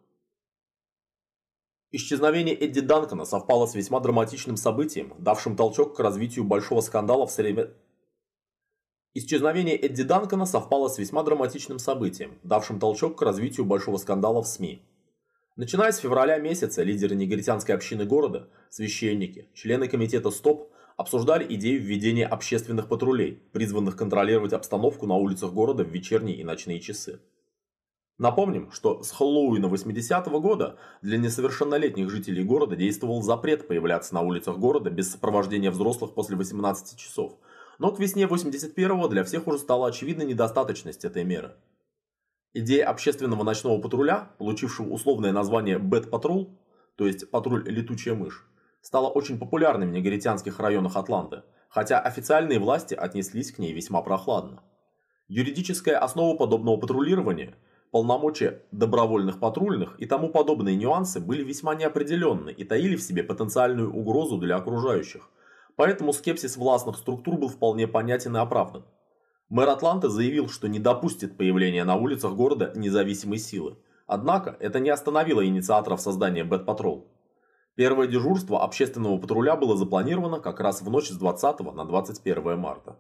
Исчезновение Эдди Данкона совпало с весьма драматичным событием, давшим толчок к развитию большого скандала в среде Исчезновение Эдди Данкона совпало с весьма драматичным событием, давшим толчок к развитию большого скандала в СМИ. Начиная с февраля месяца лидеры негритянской общины города, священники, члены комитета СТОП обсуждали идею введения общественных патрулей, призванных контролировать обстановку на улицах города в вечерние и ночные часы. Напомним, что с Хэллоуина 80-го года для несовершеннолетних жителей города действовал запрет появляться на улицах города без сопровождения взрослых после 18 часов, но к весне 81-го для всех уже стала очевидна недостаточность этой меры. Идея общественного ночного патруля, получившего условное название Bad Patrol, то есть патруль летучая мышь, стала очень популярной в негритянских районах Атланты, хотя официальные власти отнеслись к ней весьма прохладно. Юридическая основа подобного патрулирования, полномочия добровольных патрульных и тому подобные нюансы были весьма неопределенны и таили в себе потенциальную угрозу для окружающих, поэтому скепсис властных структур был вполне понятен и оправдан. Мэр Атланты заявил, что не допустит появления на улицах города независимой силы, однако это не остановило инициаторов создания Bad Patrol. Первое дежурство общественного патруля было запланировано как раз в ночь с 20 на 21 марта.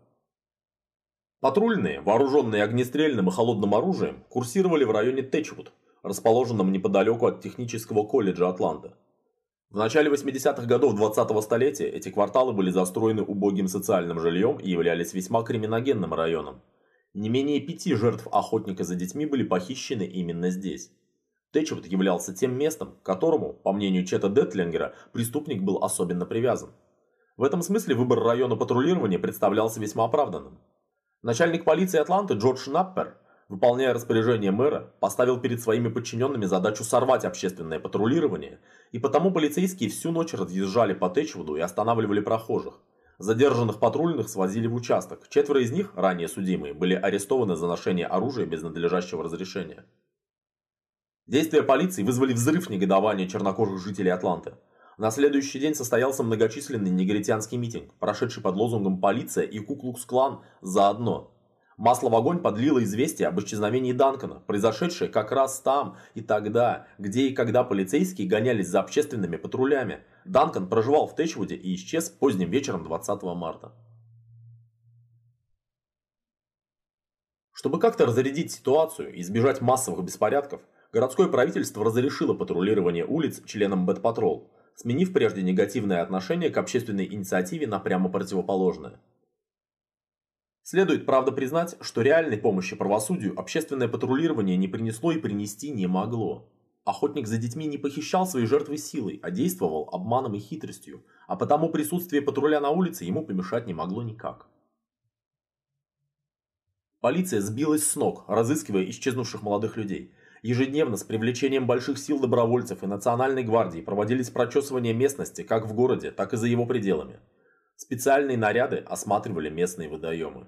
Патрульные, вооруженные огнестрельным и холодным оружием, курсировали в районе Тэтчвуд, расположенном неподалеку от технического колледжа Атланты. В начале 80-х годов 20-го столетия эти кварталы были застроены убогим социальным жильем и являлись весьма криминогенным районом. Не менее пяти жертв охотника за детьми были похищены именно здесь. Тэтчвуд являлся тем местом, к которому, по мнению Чета Детлингера, преступник был особенно привязан. В этом смысле выбор района патрулирования представлялся весьма оправданным. Начальник полиции Атланты Джордж Наппер, выполняя распоряжение мэра, поставил перед своими подчиненными задачу сорвать общественное патрулирование, и потому полицейские всю ночь разъезжали по Тэтчвуду и останавливали прохожих. Задержанных патрульных свозили в участок. Четверо из них, ранее судимые, были арестованы за ношение оружия без надлежащего разрешения. Действия полиции вызвали взрыв негодования чернокожих жителей Атланты. На следующий день состоялся многочисленный негритянский митинг, прошедший под лозунгом «Полиция и Куклукс-клан заодно». Масло в огонь подлило известие об исчезновении Данкона, произошедшее как раз там и тогда, где и когда полицейские гонялись за общественными патрулями. Данкон проживал в Тэчвуде и исчез поздним вечером 20 марта. Чтобы как-то разрядить ситуацию и избежать массовых беспорядков, городское правительство разрешило патрулирование улиц членам Бэтпатрол, сменив прежде негативное отношение к общественной инициативе на прямо противоположное. Следует, правда, признать, что реальной помощи правосудию общественное патрулирование не принесло и принести не могло. Охотник за детьми не похищал свои жертвы силой, а действовал обманом и хитростью, а потому присутствие патруля на улице ему помешать не могло никак. Полиция сбилась с ног, разыскивая исчезнувших молодых людей. Ежедневно с привлечением больших сил добровольцев и национальной гвардии проводились прочесывания местности как в городе, так и за его пределами. Специальные наряды осматривали местные водоемы.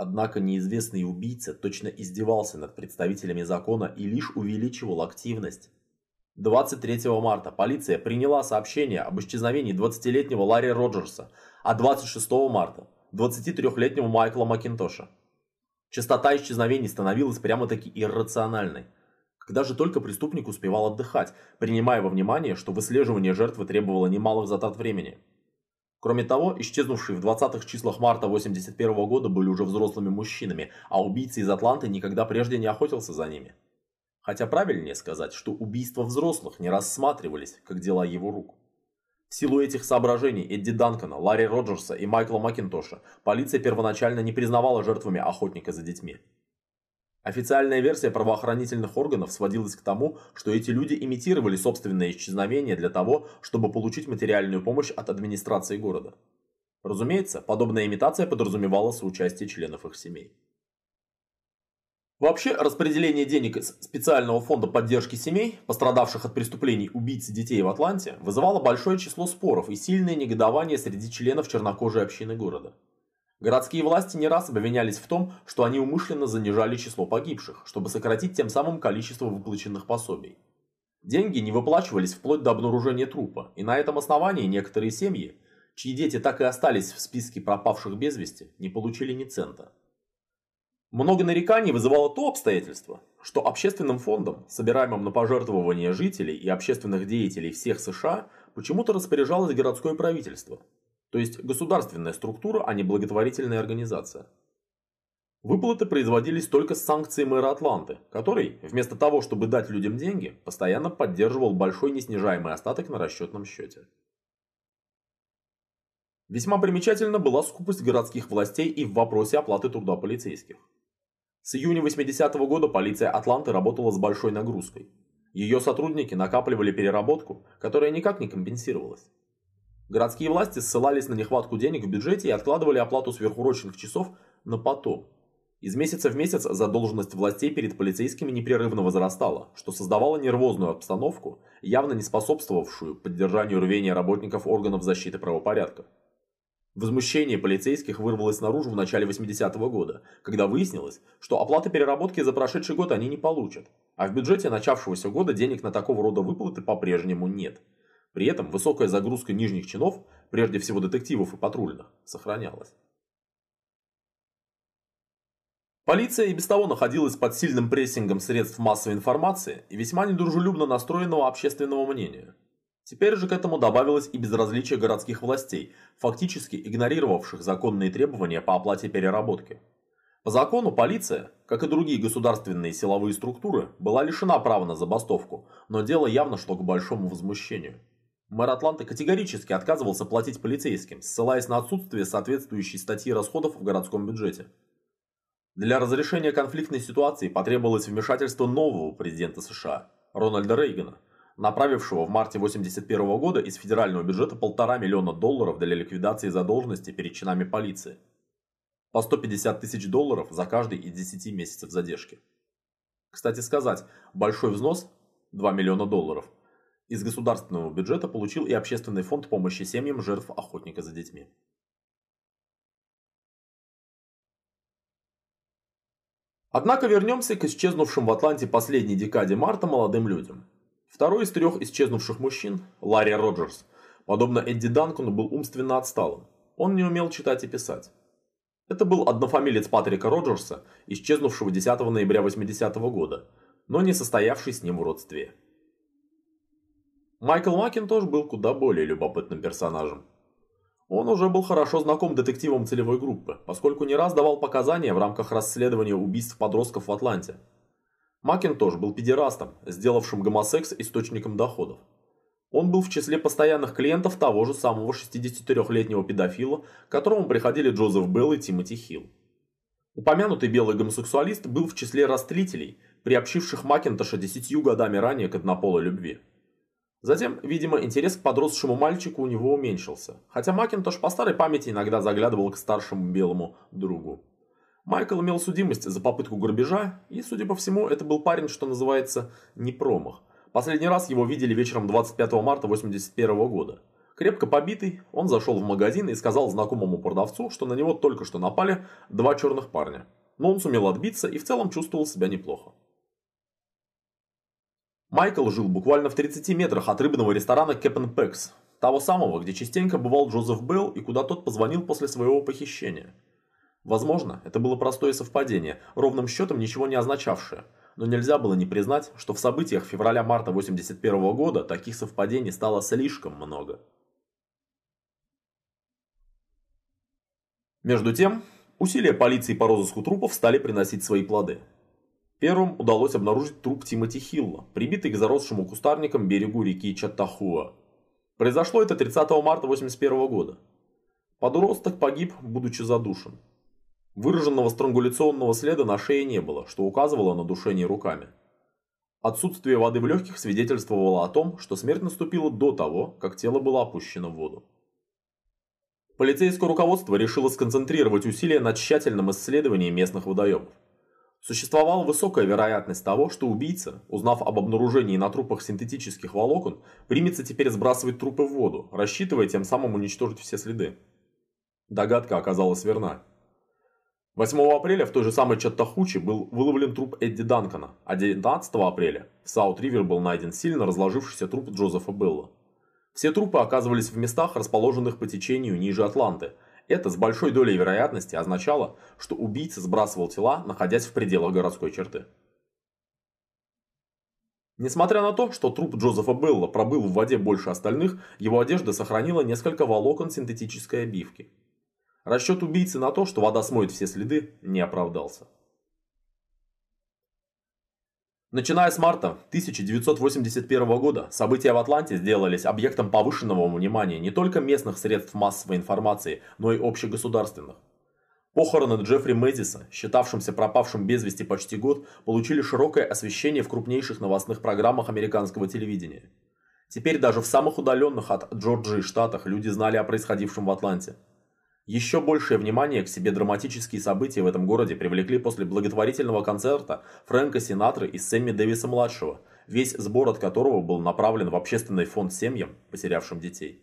Однако неизвестный убийца точно издевался над представителями закона и лишь увеличивал активность. 23 марта полиция приняла сообщение об исчезновении 20-летнего Ларри Роджерса, а 26 марта – 23-летнего Майкла Макинтоша. Частота исчезновений становилась прямо-таки иррациональной. Когда же только преступник успевал отдыхать, принимая во внимание, что выслеживание жертвы требовало немалых затрат времени. Кроме того, исчезнувшие в 20-х числах марта 81 -го года были уже взрослыми мужчинами, а убийца из Атланты никогда прежде не охотился за ними. Хотя правильнее сказать, что убийства взрослых не рассматривались, как дела его рук. В силу этих соображений Эдди Данкона, Ларри Роджерса и Майкла Макинтоша полиция первоначально не признавала жертвами охотника за детьми. Официальная версия правоохранительных органов сводилась к тому, что эти люди имитировали собственное исчезновение для того, чтобы получить материальную помощь от администрации города. Разумеется, подобная имитация подразумевала соучастие членов их семей. Вообще, распределение денег из специального фонда поддержки семей, пострадавших от преступлений убийц детей в Атланте, вызывало большое число споров и сильное негодование среди членов чернокожей общины города. Городские власти не раз обвинялись в том, что они умышленно занижали число погибших, чтобы сократить тем самым количество выплаченных пособий. Деньги не выплачивались вплоть до обнаружения трупа, и на этом основании некоторые семьи, чьи дети так и остались в списке пропавших без вести, не получили ни цента. Много нареканий вызывало то обстоятельство, что общественным фондом, собираемым на пожертвования жителей и общественных деятелей всех США, почему-то распоряжалось городское правительство. То есть государственная структура, а не благотворительная организация. Выплаты производились только с санкцией мэра Атланты, который, вместо того, чтобы дать людям деньги, постоянно поддерживал большой неснижаемый остаток на расчетном счете. Весьма примечательна была скупость городских властей и в вопросе оплаты труда полицейских. С июня 80-го года полиция Атланты работала с большой нагрузкой. Ее сотрудники накапливали переработку, которая никак не компенсировалась. Городские власти ссылались на нехватку денег в бюджете и откладывали оплату сверхурочных часов на потом. Из месяца в месяц задолженность властей перед полицейскими непрерывно возрастала, что создавало нервозную обстановку, явно не способствовавшую поддержанию рвения работников органов защиты правопорядка. Возмущение полицейских вырвалось наружу в начале 80-го года, когда выяснилось, что оплаты переработки за прошедший год они не получат, а в бюджете начавшегося года денег на такого рода выплаты по-прежнему нет. При этом высокая загрузка нижних чинов, прежде всего детективов и патрульных, сохранялась. Полиция и без того находилась под сильным прессингом средств массовой информации и весьма недружелюбно настроенного общественного мнения. Теперь же к этому добавилось и безразличие городских властей, фактически игнорировавших законные требования по оплате переработки. По закону полиция, как и другие государственные силовые структуры, была лишена права на забастовку, но дело явно шло к большому возмущению. Мэр Атланты категорически отказывался платить полицейским, ссылаясь на отсутствие соответствующей статьи расходов в городском бюджете. Для разрешения конфликтной ситуации потребовалось вмешательство нового президента США, Рональда Рейгана, направившего в марте 1981 года из федерального бюджета полтора миллиона долларов для ликвидации задолженности перед чинами полиции. По 150 тысяч долларов за каждый из 10 месяцев задержки. Кстати сказать, большой взнос, 2 миллиона долларов, из государственного бюджета получил и Общественный фонд помощи семьям жертв охотника за детьми. Однако вернемся к исчезнувшим в Атланте последней декаде марта молодым людям. Второй из трех исчезнувших мужчин, Ларри Роджерс, подобно Эдди Данкону, был умственно отсталым. Он не умел читать и писать. Это был однофамилец Патрика Роджерса, исчезнувшего 10 ноября 80 -го года, но не состоявший с ним в родстве. Майкл Макинтош был куда более любопытным персонажем. Он уже был хорошо знаком детективам целевой группы, поскольку не раз давал показания в рамках расследования убийств подростков в Атланте – Макинтош был педерастом, сделавшим гомосекс источником доходов. Он был в числе постоянных клиентов того же самого 63-летнего педофила, к которому приходили Джозеф Белл и Тимоти Хилл. Упомянутый белый гомосексуалист был в числе растлителей, приобщивших Макинтоша десятью годами ранее к однополой любви. Затем, видимо, интерес к подросшему мальчику у него уменьшился, хотя Макинтош по старой памяти иногда заглядывал к старшему белому другу. Майкл имел судимость за попытку грабежа, и, судя по всему, это был парень, что называется, не промах. Последний раз его видели вечером 25 марта 1981 года. Крепко побитый, он зашел в магазин и сказал знакомому продавцу, что на него только что напали два черных парня. Но он сумел отбиться и в целом чувствовал себя неплохо. Майкл жил буквально в 30 метрах от рыбного ресторана Кэппен Пекс, того самого, где частенько бывал Джозеф Белл и куда тот позвонил после своего похищения. Возможно, это было простое совпадение, ровным счетом ничего не означавшее. Но нельзя было не признать, что в событиях февраля-марта 81 года таких совпадений стало слишком много. Между тем, усилия полиции по розыску трупов стали приносить свои плоды. Первым удалось обнаружить труп Тимоти Хилла, прибитый к заросшему кустарникам берегу реки Чаттахуа. Произошло это 30 марта 81 года. Подросток погиб, будучи задушен. Выраженного странгуляционного следа на шее не было, что указывало на душение руками. Отсутствие воды в легких свидетельствовало о том, что смерть наступила до того, как тело было опущено в воду. Полицейское руководство решило сконцентрировать усилия на тщательном исследовании местных водоемов. Существовала высокая вероятность того, что убийца, узнав об обнаружении на трупах синтетических волокон, примется теперь сбрасывать трупы в воду, рассчитывая тем самым уничтожить все следы. Догадка оказалась верна. 8 апреля в той же самой Чаттахуче был выловлен труп Эдди Данкона, а 19 апреля в Саут-Ривер был найден сильно разложившийся труп Джозефа Белла. Все трупы оказывались в местах, расположенных по течению ниже Атланты. Это с большой долей вероятности означало, что убийца сбрасывал тела, находясь в пределах городской черты. Несмотря на то, что труп Джозефа Белла пробыл в воде больше остальных, его одежда сохранила несколько волокон синтетической обивки. Расчет убийцы на то, что вода смоет все следы, не оправдался. Начиная с марта 1981 года, события в Атланте сделались объектом повышенного внимания не только местных средств массовой информации, но и общегосударственных. Похороны Джеффри Мэдиса, считавшимся пропавшим без вести почти год, получили широкое освещение в крупнейших новостных программах американского телевидения. Теперь даже в самых удаленных от Джорджии штатах люди знали о происходившем в Атланте. Еще большее внимание к себе драматические события в этом городе привлекли после благотворительного концерта Фрэнка Синатры и Сэмми Дэвиса-младшего, весь сбор от которого был направлен в общественный фонд семьям, потерявшим детей.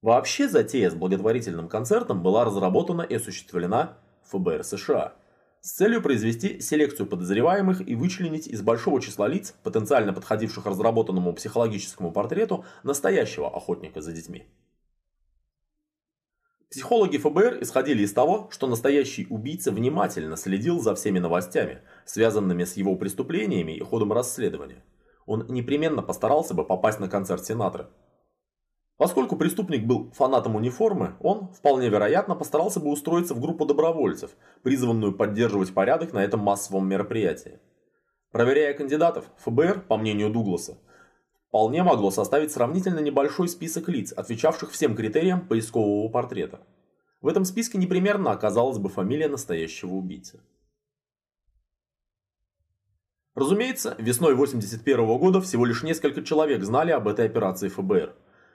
Вообще затея с благотворительным концертом была разработана и осуществлена ФБР США с целью произвести селекцию подозреваемых и вычленить из большого числа лиц, потенциально подходивших разработанному психологическому портрету, настоящего охотника за детьми. Психологи ФБР исходили из того, что настоящий убийца внимательно следил за всеми новостями, связанными с его преступлениями и ходом расследования. Он непременно постарался бы попасть на концерт сенатора. Поскольку преступник был фанатом униформы, он, вполне вероятно, постарался бы устроиться в группу добровольцев, призванную поддерживать порядок на этом массовом мероприятии. Проверяя кандидатов, ФБР, по мнению Дугласа, вполне могло составить сравнительно небольшой список лиц, отвечавших всем критериям поискового портрета. В этом списке непременно оказалась бы фамилия настоящего убийцы. Разумеется, весной 1981 года всего лишь несколько человек знали об этой операции ФБР.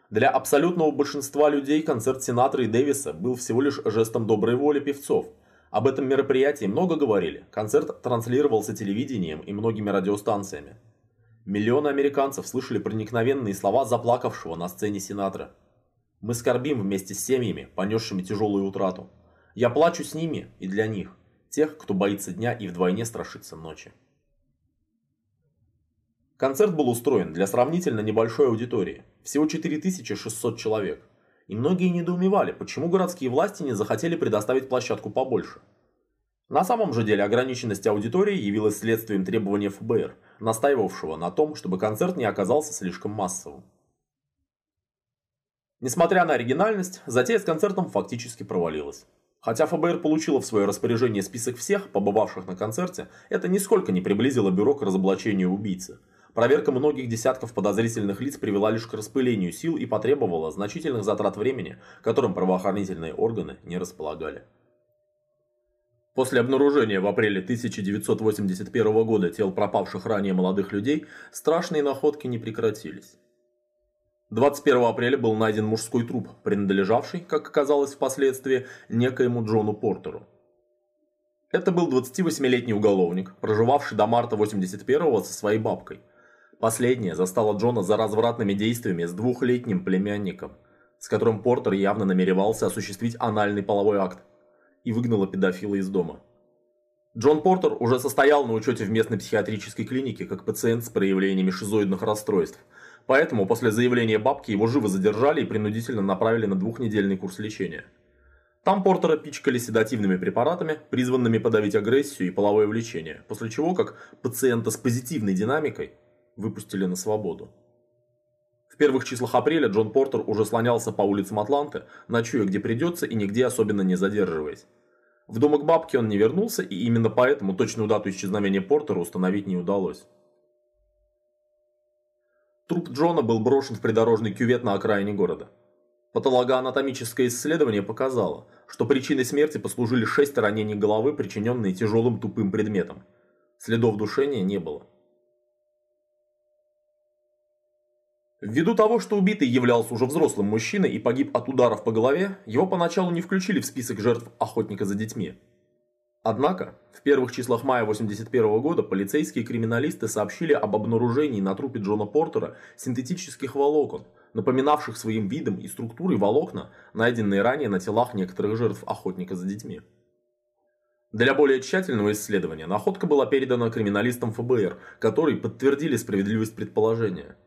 Для абсолютного большинства людей концерт Сенатора и Дэвиса был всего лишь жестом доброй воли певцов. Об этом мероприятии много говорили, концерт транслировался телевидением и многими радиостанциями. Миллионы американцев слышали проникновенные слова заплакавшего на сцене сенатора. Мы скорбим вместе с семьями, понесшими тяжелую утрату. Я плачу с ними и для них, тех, кто боится дня и вдвойне страшится ночи. Концерт был устроен для сравнительно небольшой аудитории, всего 4600 человек. И многие недоумевали, почему городские власти не захотели предоставить площадку побольше – на самом же деле ограниченность аудитории явилась следствием требования ФБР, настаивавшего на том, чтобы концерт не оказался слишком массовым. Несмотря на оригинальность, затея с концертом фактически провалилась. Хотя ФБР получило в свое распоряжение список всех, побывавших на концерте, это нисколько не приблизило бюро к разоблачению убийцы. Проверка многих десятков подозрительных лиц привела лишь к распылению сил и потребовала значительных затрат времени, которым правоохранительные органы не располагали. После обнаружения в апреле 1981 года тел пропавших ранее молодых людей, страшные находки не прекратились. 21 апреля был найден мужской труп, принадлежавший, как оказалось впоследствии, некоему Джону Портеру. Это был 28-летний уголовник, проживавший до марта 81-го со своей бабкой. Последняя застала Джона за развратными действиями с двухлетним племянником, с которым Портер явно намеревался осуществить анальный половой акт и выгнала педофила из дома. Джон Портер уже состоял на учете в местной психиатрической клинике как пациент с проявлениями шизоидных расстройств. Поэтому после заявления бабки его живо задержали и принудительно направили на двухнедельный курс лечения. Там Портера пичкали седативными препаратами, призванными подавить агрессию и половое влечение, после чего, как пациента с позитивной динамикой, выпустили на свободу. В первых числах апреля Джон Портер уже слонялся по улицам Атланты, ночуя где придется и нигде особенно не задерживаясь. В дома к бабке он не вернулся, и именно поэтому точную дату исчезновения Портера установить не удалось. Труп Джона был брошен в придорожный кювет на окраине города. Патологоанатомическое исследование показало, что причиной смерти послужили шесть ранений головы, причиненные тяжелым тупым предметом. Следов душения не было. Ввиду того, что убитый являлся уже взрослым мужчиной и погиб от ударов по голове, его поначалу не включили в список жертв охотника за детьми. Однако, в первых числах мая 1981 года полицейские криминалисты сообщили об обнаружении на трупе Джона Портера синтетических волокон, напоминавших своим видом и структурой волокна, найденные ранее на телах некоторых жертв охотника за детьми. Для более тщательного исследования находка была передана криминалистам ФБР, которые подтвердили справедливость предположения –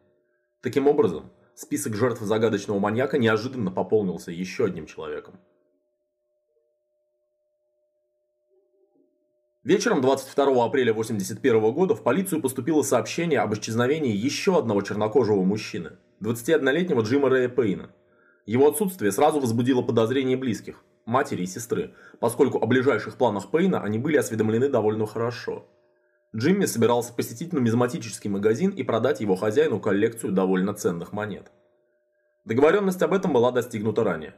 Таким образом, список жертв загадочного маньяка неожиданно пополнился еще одним человеком. Вечером 22 апреля 1981 года в полицию поступило сообщение об исчезновении еще одного чернокожего мужчины, 21-летнего Джима Рэя Пейна. Его отсутствие сразу возбудило подозрения близких, матери и сестры, поскольку о ближайших планах Пейна они были осведомлены довольно хорошо. Джимми собирался посетить нумизматический магазин и продать его хозяину коллекцию довольно ценных монет. Договоренность об этом была достигнута ранее.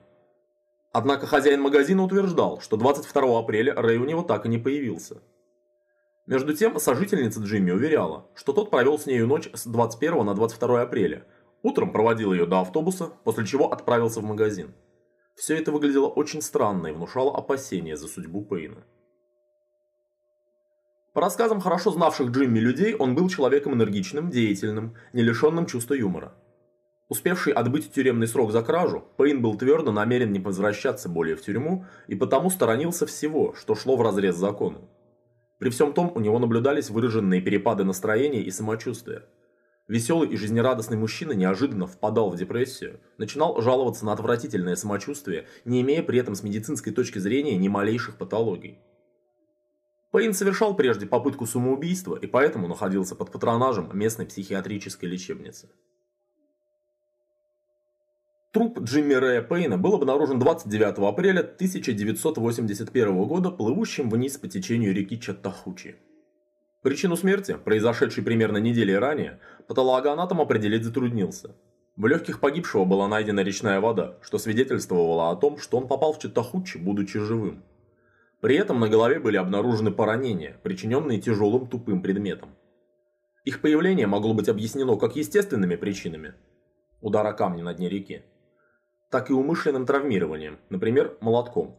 Однако хозяин магазина утверждал, что 22 апреля Рэй у него так и не появился. Между тем, сожительница Джимми уверяла, что тот провел с нею ночь с 21 на 22 апреля. Утром проводил ее до автобуса, после чего отправился в магазин. Все это выглядело очень странно и внушало опасения за судьбу Пейна. По рассказам хорошо знавших Джимми людей, он был человеком энергичным, деятельным, не лишенным чувства юмора. Успевший отбыть тюремный срок за кражу, Пейн был твердо намерен не возвращаться более в тюрьму и потому сторонился всего, что шло вразрез с законом. При всем том у него наблюдались выраженные перепады настроения и самочувствия. Веселый и жизнерадостный мужчина неожиданно впадал в депрессию, начинал жаловаться на отвратительное самочувствие, не имея при этом с медицинской точки зрения ни малейших патологий. Пейн совершал прежде попытку самоубийства и поэтому находился под патронажем местной психиатрической лечебницы. Труп Джимми Рэя Пейна был обнаружен 29 апреля 1981 года плывущим вниз по течению реки Чаттахучи. Причину смерти, произошедшей примерно недели ранее, патологоанатом определить затруднился. В легких погибшего была найдена речная вода, что свидетельствовало о том, что он попал в Чаттахучи, будучи живым. При этом на голове были обнаружены поранения, причиненные тяжелым тупым предметом. Их появление могло быть объяснено как естественными причинами – удара камня на дне реки, так и умышленным травмированием, например, молотком.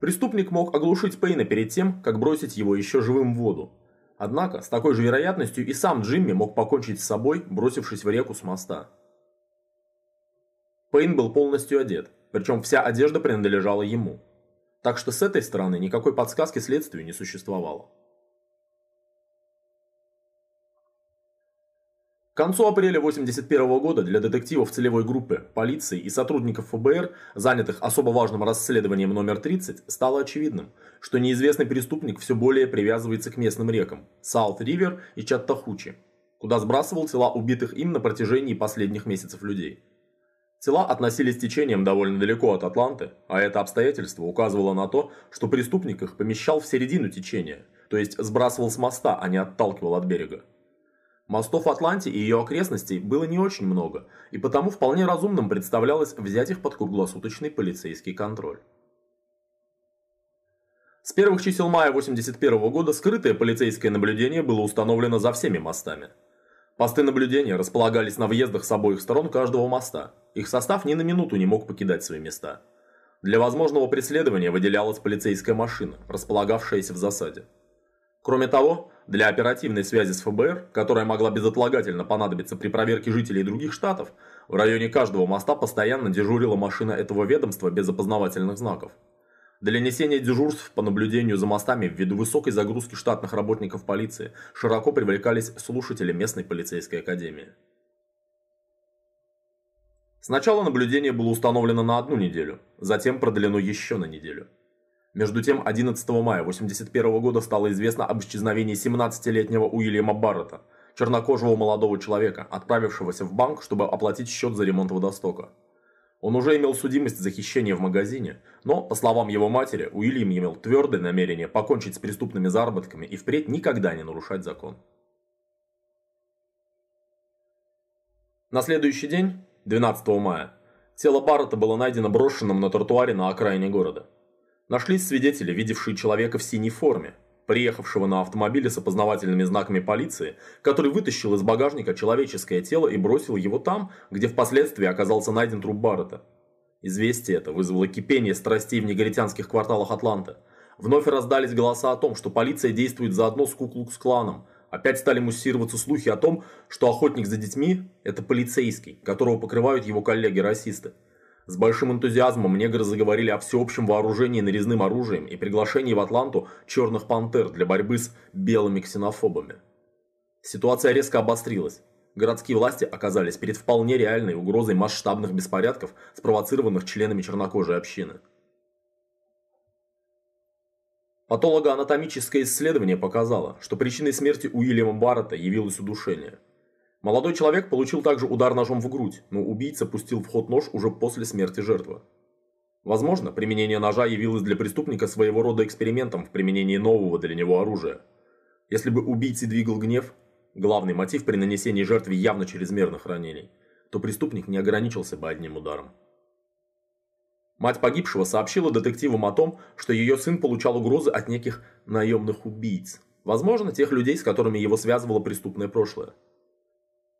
Преступник мог оглушить Пейна перед тем, как бросить его еще живым в воду. Однако, с такой же вероятностью и сам Джимми мог покончить с собой, бросившись в реку с моста. Пейн был полностью одет, причем вся одежда принадлежала ему. Так что с этой стороны никакой подсказки следствию не существовало. К концу апреля 1981 года для детективов целевой группы, полиции и сотрудников ФБР, занятых особо важным расследованием номер 30, стало очевидным, что неизвестный преступник все более привязывается к местным рекам – Саут-Ривер и Чаттахучи, куда сбрасывал тела убитых им на протяжении последних месяцев людей. Тела относились течением довольно далеко от Атланты, а это обстоятельство указывало на то, что преступник их помещал в середину течения, то есть сбрасывал с моста, а не отталкивал от берега. Мостов Атланти и ее окрестностей было не очень много, и потому вполне разумным представлялось взять их под круглосуточный полицейский контроль. С первых чисел мая 1981 года скрытое полицейское наблюдение было установлено за всеми мостами. Посты наблюдения располагались на въездах с обоих сторон каждого моста. Их состав ни на минуту не мог покидать свои места. Для возможного преследования выделялась полицейская машина, располагавшаяся в засаде. Кроме того, для оперативной связи с ФБР, которая могла безотлагательно понадобиться при проверке жителей других штатов, в районе каждого моста постоянно дежурила машина этого ведомства без опознавательных знаков. Для несения дежурств по наблюдению за мостами ввиду высокой загрузки штатных работников полиции широко привлекались слушатели местной полицейской академии. Сначала наблюдение было установлено на одну неделю, затем продлено еще на неделю. Между тем, 11 мая 1981 года стало известно об исчезновении 17-летнего Уильяма Баррета, чернокожего молодого человека, отправившегося в банк, чтобы оплатить счет за ремонт водостока. Он уже имел судимость за хищение в магазине, но, по словам его матери, Уильям имел твердое намерение покончить с преступными заработками и впредь никогда не нарушать закон. На следующий день, 12 мая, тело Баррета было найдено брошенным на тротуаре на окраине города. Нашлись свидетели, видевшие человека в синей форме, приехавшего на автомобиле с опознавательными знаками полиции, который вытащил из багажника человеческое тело и бросил его там, где впоследствии оказался найден труп Баррета. Известие это вызвало кипение страстей в негритянских кварталах Атланты. Вновь раздались голоса о том, что полиция действует заодно с Куклукс-кланом. Опять стали муссироваться слухи о том, что охотник за детьми – это полицейский, которого покрывают его коллеги-расисты. С большим энтузиазмом негры заговорили о всеобщем вооружении нарезным оружием и приглашении в Атланту черных пантер для борьбы с белыми ксенофобами. Ситуация резко обострилась. Городские власти оказались перед вполне реальной угрозой масштабных беспорядков, спровоцированных членами чернокожей общины. Патологоанатомическое исследование показало, что причиной смерти Уильяма Баррета явилось удушение. Молодой человек получил также удар ножом в грудь, но убийца пустил в ход нож уже после смерти жертвы. Возможно, применение ножа явилось для преступника своего рода экспериментом в применении нового для него оружия. Если бы убийцей двигал гнев, главный мотив при нанесении жертве явно чрезмерных ранений, то преступник не ограничился бы одним ударом. Мать погибшего сообщила детективам о том, что ее сын получал угрозы от неких наемных убийц. Возможно, тех людей, с которыми его связывало преступное прошлое.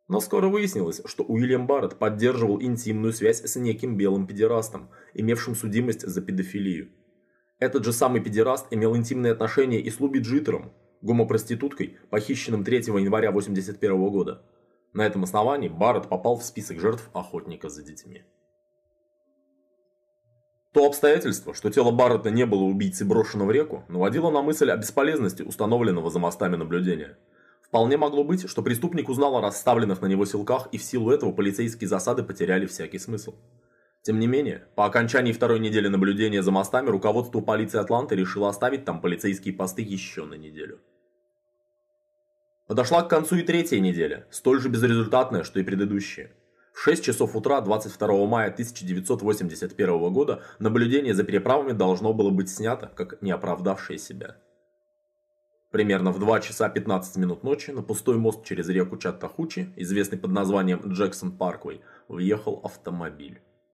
Но скоро выяснилось, что Уильям Барретт поддерживал интимную связь с неким белым педерастом, имевшим судимость за педофилию. Этот же самый педераст имел интимные отношения и с Луби Джиттером, гомопроституткой, похищенным 3 января 1981 года. На этом основании Барретт попал в список жертв охотника за детьми. То обстоятельство, что тело Барретта не было убийцей брошено в реку, наводило на мысль о бесполезности установленного за мостами наблюдения. Вполне могло быть, что преступник узнал о расставленных на него силках и в силу этого полицейские засады потеряли всякий смысл. Тем не менее, по окончании второй недели наблюдения за мостами руководство полиции Атланты решило оставить там полицейские посты еще на неделю. Подошла к концу и третья неделя, столь же безрезультатная, что и предыдущая. В 6 часов утра 22 мая 1981 года наблюдение за переправами должно было быть снято, как не оправдавшее себя. Примерно в 2 часа 15 минут ночи на пустой мост через реку Чаттахучи, известный под названием Джексон Парквей, въехал автомобиль.